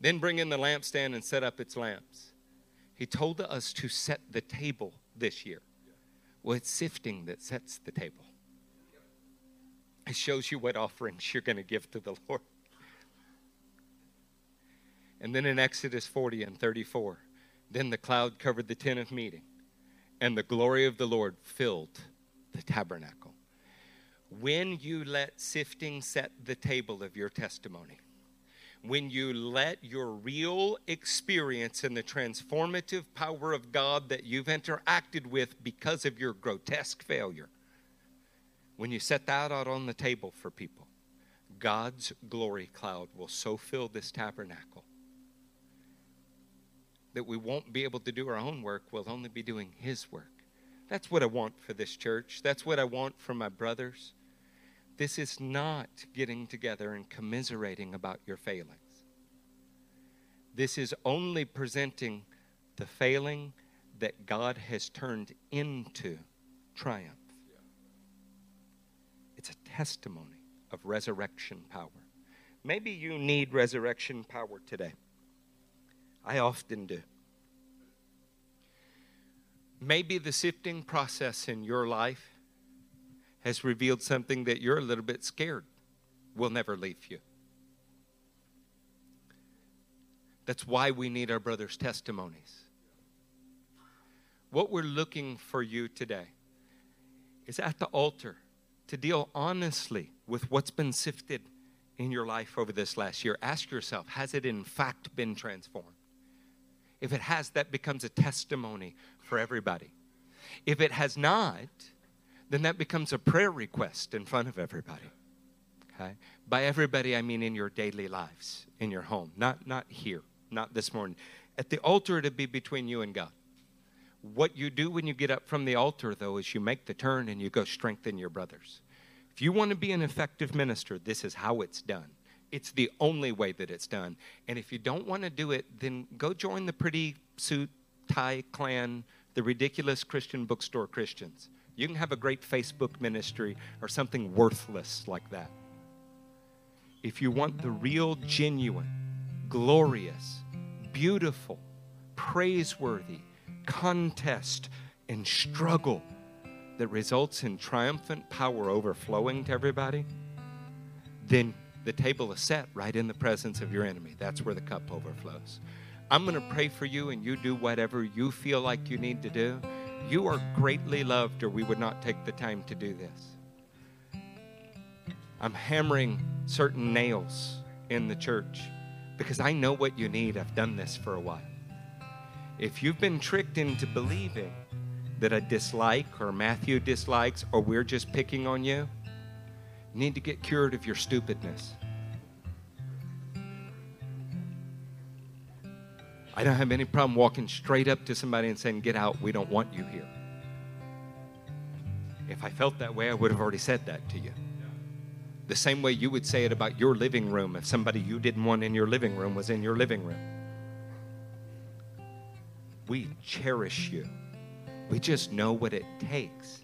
Then bring in the lampstand and set up its lamps. He told us to set the table this year. Well, it's sifting that sets the table. It shows you what offerings you're going to give to the Lord. And then in Exodus 40 and 34, then the cloud covered the tent of meeting, and the glory of the Lord filled the tabernacle. When you let sifting set the table of your testimony, when you let your real experience and the transformative power of God that you've interacted with because of your grotesque failure, when you set that out on the table for people, God's glory cloud will so fill this tabernacle that we won't be able to do our own work, we'll only be doing His work. That's what I want for this church. That's what I want for my brothers. This is not getting together and commiserating about your failings. This is only presenting the failing that God has turned into triumph. It's a testimony of resurrection power. Maybe you need resurrection power today. I often do. Maybe the sifting process in your life has revealed something that you're a little bit scared will never leave you. That's why we need our brothers' testimonies. What we're looking for you today is at the altar to deal honestly with what's been sifted in your life over this last year. Ask yourself has it in fact been transformed? If it has, that becomes a testimony for everybody. If it has not, then that becomes a prayer request in front of everybody. Okay? By everybody, I mean in your daily lives, in your home, not, not here, not this morning. At the altar, to be between you and God. What you do when you get up from the altar, though, is you make the turn and you go strengthen your brothers. If you want to be an effective minister, this is how it's done. It's the only way that it's done. And if you don't want to do it, then go join the pretty suit, tie, clan, the ridiculous Christian bookstore Christians. You can have a great Facebook ministry or something worthless like that. If you want the real, genuine, glorious, beautiful, praiseworthy contest and struggle that results in triumphant power overflowing to everybody, then the table is set right in the presence of your enemy. That's where the cup overflows. I'm going to pray for you, and you do whatever you feel like you need to do. You are greatly loved, or we would not take the time to do this. I'm hammering certain nails in the church because I know what you need. I've done this for a while. If you've been tricked into believing that I dislike or Matthew dislikes or we're just picking on you, you need to get cured of your stupidness. I don't have any problem walking straight up to somebody and saying, Get out, we don't want you here. If I felt that way, I would have already said that to you. The same way you would say it about your living room if somebody you didn't want in your living room was in your living room. We cherish you. We just know what it takes,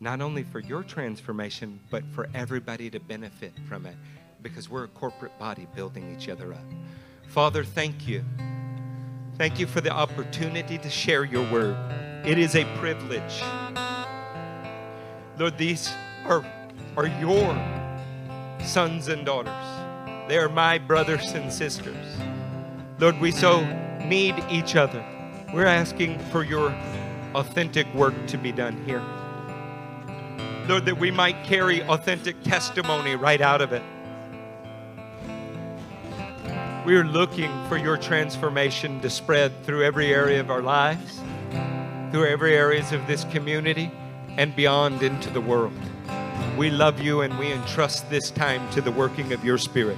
not only for your transformation, but for everybody to benefit from it, because we're a corporate body building each other up. Father, thank you. Thank you for the opportunity to share your word. It is a privilege. Lord, these are, are your sons and daughters. They are my brothers and sisters. Lord, we so need each other. We're asking for your authentic work to be done here. Lord, that we might carry authentic testimony right out of it. We're looking for your transformation to spread through every area of our lives, through every areas of this community, and beyond into the world. We love you and we entrust this time to the working of your Spirit.